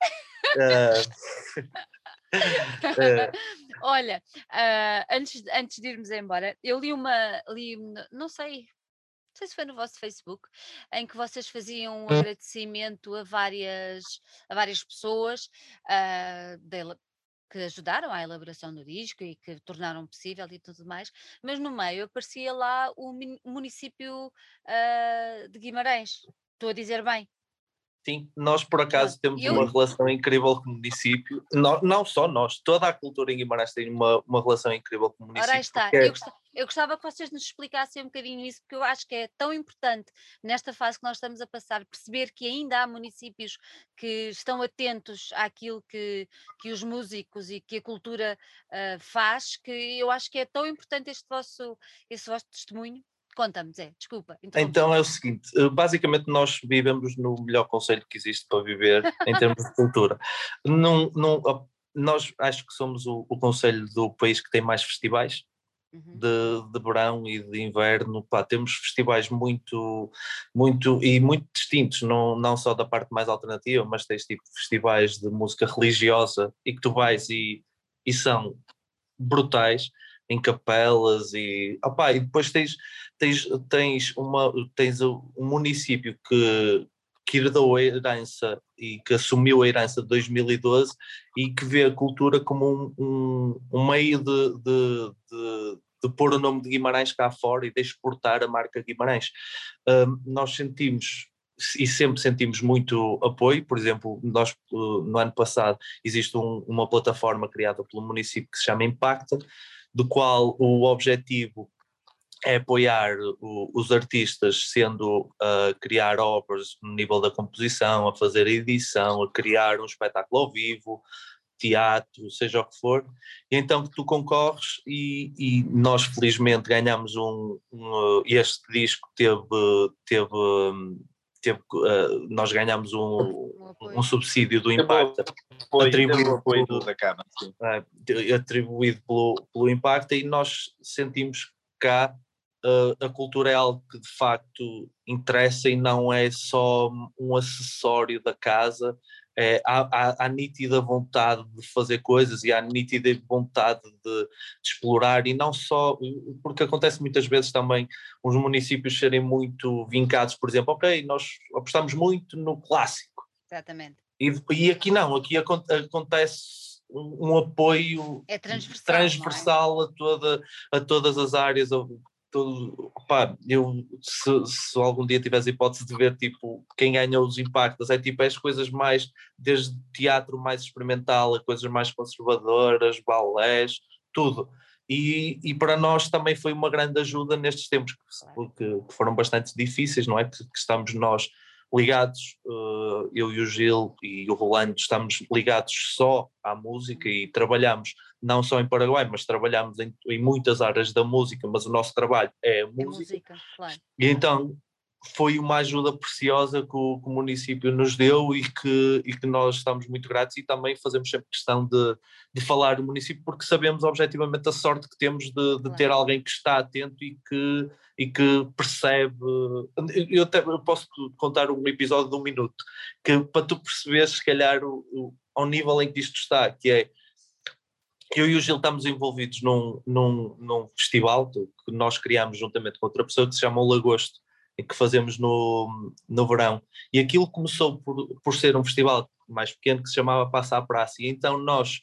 Speaker 3: Uh,
Speaker 1: Olha, uh, antes, antes de irmos embora, eu li uma, li, não sei, não sei se foi no vosso Facebook, em que vocês faziam um hum. agradecimento a várias, a várias pessoas uh, de, que ajudaram à elaboração do disco e que tornaram possível e tudo mais, mas no meio aparecia lá o município uh, de Guimarães. Estou a dizer bem.
Speaker 3: Sim, nós por acaso temos eu... uma relação incrível com o município. Não, não só nós, toda a cultura em Guimarães tem uma, uma relação incrível com o município.
Speaker 1: Ora, está. Eu, gostava, eu, gostava, que vocês nos explicassem um bocadinho isso, porque eu acho que é tão importante nesta fase que nós estamos a passar, perceber que ainda há municípios que estão atentos àquilo que, que os músicos e que a cultura uh, faz, que eu acho que é tão importante este vosso, este vosso testemunho Conta-me, Zé, desculpa.
Speaker 3: Então é o seguinte: eh, basicamente nós vivemos no melhor conselho que existe para viver em termos de cultura. Não, não, nós acho que somos o, o conselho do país que tem mais festivais. Uhum. De, de verão e de inverno, pá, temos festivais muito, muito e muito distintos, não, não só da parte mais alternativa, mas tens tipo festivais de música religiosa e que tu vais e, e são brutais em capelas e, opa, e depois tens, tens, tens, uma, tens um município que, que herdou a herança e que assumiu a herança de 2012 e que vê a cultura como um, um, um meio de, de, de, de, pôr o nome de Guimarães cá fora e de exportar a marca Guimarães. Um, nós sentimos e sempre sentimos muito apoio, por exemplo, nós no ano passado existe um, uma plataforma criada pelo município que se chama Impacta, do qual o objetivo é apoiar o, os artistas, sendo a criar obras no nível da composição, a fazer edição, a criar um espetáculo ao vivo, teatro, seja o que for, e então tu concorres e, e nós felizmente ganhamos um, um, este disco teve, teve, teve uh, nós ganhamos um, um, subsídio do Impacto.
Speaker 2: atribuído, da Câmara,
Speaker 3: uh, atribuído pelo, pelo Impacto e nós sentimos cá uh, a cultura é algo que de facto interessa e não é só um acessório da casa, é, há, há, há, nítida vontade de fazer coisas e há nítida vontade de, de, explorar, e não só, porque acontece muitas vezes também os municípios serem muito vincados, por exemplo, ok, nós apostamos muito no clássico.
Speaker 1: Exatamente.
Speaker 3: E, e aqui não, aqui acontece um, apoio
Speaker 1: é transversal,
Speaker 3: transversal
Speaker 1: é?
Speaker 3: a, toda, a todas as áreas, todo, pá, eu se, se, algum dia tivesse a hipótese de ver tipo quem ganha os impactos, é tipo as coisas mais, desde teatro mais experimental a coisas mais conservadoras, balés, tudo. E, e para nós também foi uma grande ajuda nestes tempos que, que, que foram bastante difíceis, não é? Que, que estamos nós ligados, uh, eu e o Gil e o Rolando estamos ligados só à música e trabalhamos não só em Paraguai, mas trabalhamos em, em muitas áreas da música, mas o nosso trabalho é a música. É música claro. E então foi uma ajuda preciosa que o, que o, município nos deu e que, e que nós estamos muito gratos e também fazemos sempre questão de, de falar do município porque sabemos objetivamente a sorte que temos de, de ter alguém que está atento e que, e que percebe. Eu até eu posso contar um episódio de um minuto que para tu perceberes se calhar o, o, ao nível em que isto está, que é eu e o Gil estamos envolvidos num, num, num festival que nós criamos juntamente com outra pessoa que se chama o Lagosto que fazemos no, no verão. E aquilo começou por, por ser um festival mais pequeno que se chamava Passa à Praça. E então nós,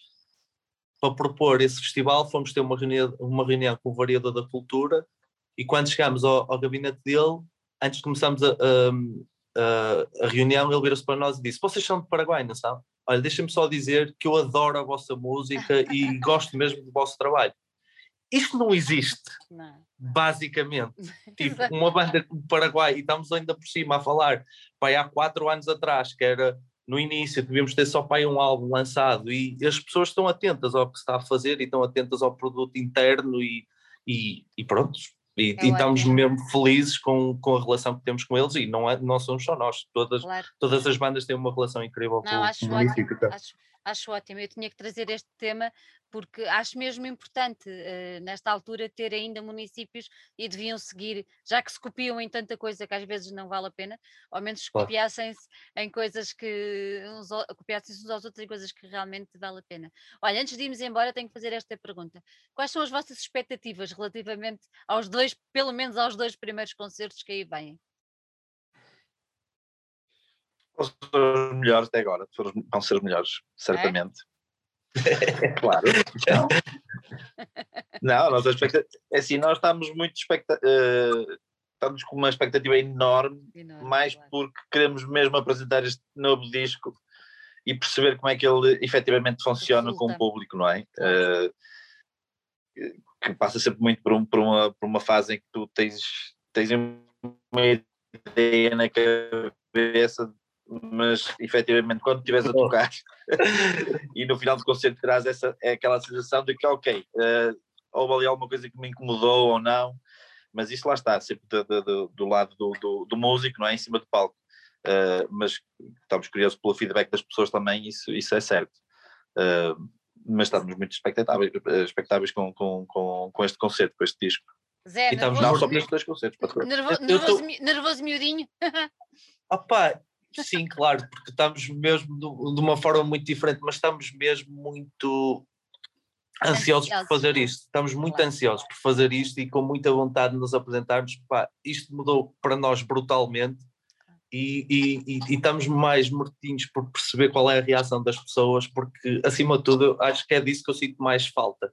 Speaker 3: para propor esse festival, fomos ter uma reunião, uma reunião com o variador da cultura e quando chegámos ao, ao gabinete dele, antes de começarmos a, a, a, reunião, ele virou-se para nós e disse, vocês são de Paraguai, não são? Olha, deixem-me só dizer que eu adoro a vossa música e gosto mesmo do vosso trabalho. Isto não existe, não. basicamente. tipo, uma banda do Paraguai, e estamos ainda por cima a falar, pai, há quatro anos atrás, que era no início, devíamos ter só pai um álbum lançado, e as pessoas estão atentas ao que se está a fazer e estão atentas ao produto interno, e, e, e pronto, E, é e estamos mesmo felizes com, com a relação que temos com eles e não, é, não somos só nós, todas, claro. todas as bandas têm uma relação incrível não, com,
Speaker 1: acho
Speaker 3: com o município.
Speaker 1: Ótimo, acho, acho ótimo, eu tinha que trazer este tema porque acho mesmo importante uh, nesta altura ter ainda municípios e deviam seguir, já que se copiam em tanta coisa que às vezes não vale a pena, ao menos claro. copiassem-se em coisas que uns, copiassem-se uns aos outros em coisas que realmente vale a pena. Olha, antes de irmos embora, tenho que fazer esta pergunta: quais são as vossas expectativas relativamente aos dois, pelo menos aos dois primeiros concertos que aí vêm?
Speaker 2: Vão ser os melhores até agora, vão ser os melhores, certamente. É? claro. Então, não, nós é assim, nós estamos muito expecta uh, estamos com uma expectativa enorme, enorme mais claro. porque queremos mesmo apresentar este novo disco e perceber como é que ele efetivamente funciona Resulta. com o público, não é? Uh, que passa sempre muito por, um, por, uma, por uma fase em que tu tens, tens uma ideia na cabeça mas efetivamente quando estiveres a tocar e no final do concerto terás essa, é aquela sensação de que ok, uh, houve ali alguma coisa que me incomodou ou não, mas isso lá está, sempre do, do, do lado do, do, do, músico, não é? Em cima do palco. Uh, mas estamos curiosos pelo feedback das pessoas também, isso, isso é certo. Uh, mas estamos muito expectáveis, expectáveis com, com, com, com este concerto, com este disco.
Speaker 1: Zé,
Speaker 2: e estamos não só para estes dois concertos.
Speaker 1: Nervo, nervoso, tô... nervoso miudinho.
Speaker 3: Opa, Sim, claro, porque estamos mesmo de uma forma muito diferente, mas estamos mesmo muito ansiosos por fazer isto. Estamos muito ansiosos por fazer isto e com muita vontade de nos apresentarmos. Pá, isto mudou para nós brutalmente e, e, e, estamos mais mortinhos por perceber qual é a reação das pessoas, porque acima de tudo acho que é disso que eu sinto mais falta.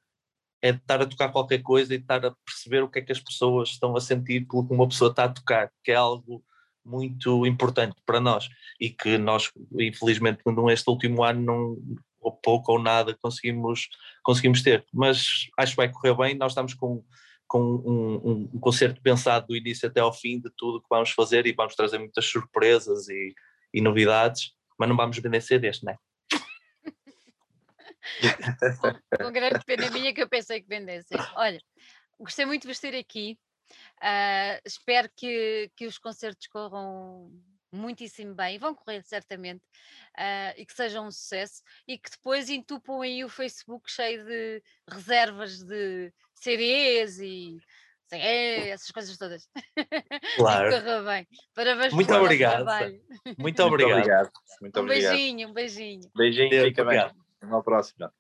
Speaker 3: É de estar a tocar qualquer coisa e estar a perceber o que é que as pessoas estão a sentir pelo que uma pessoa está a tocar, que é algo muito importante para nós e que nós, infelizmente, neste último ano, não, ou pouco ou nada conseguimos, conseguimos ter. Mas acho que vai correr bem. Nós estamos com, com um, um, concerto pensado do início até ao fim de tudo que vamos fazer e vamos trazer muitas surpresas e, e novidades, mas não vamos vender CDs, não é?
Speaker 1: com grande pena minha que eu pensei que vendessem. Olha, gostei muito de vos ter aqui. Uh, espero que, que os concertos corram muitíssimo bem, vão correr certamente, uh, e que sejam um sucesso, e que depois entupam aí o Facebook cheio de reservas de CDs e é, essas coisas todas.
Speaker 3: Claro.
Speaker 1: corra bem. Parabéns
Speaker 3: Muito obrigado. Muito obrigado.
Speaker 2: Muito obrigado. Muito
Speaker 1: um beijinho, um beijinho.
Speaker 2: Beijinho, fica bem. Até a próxima.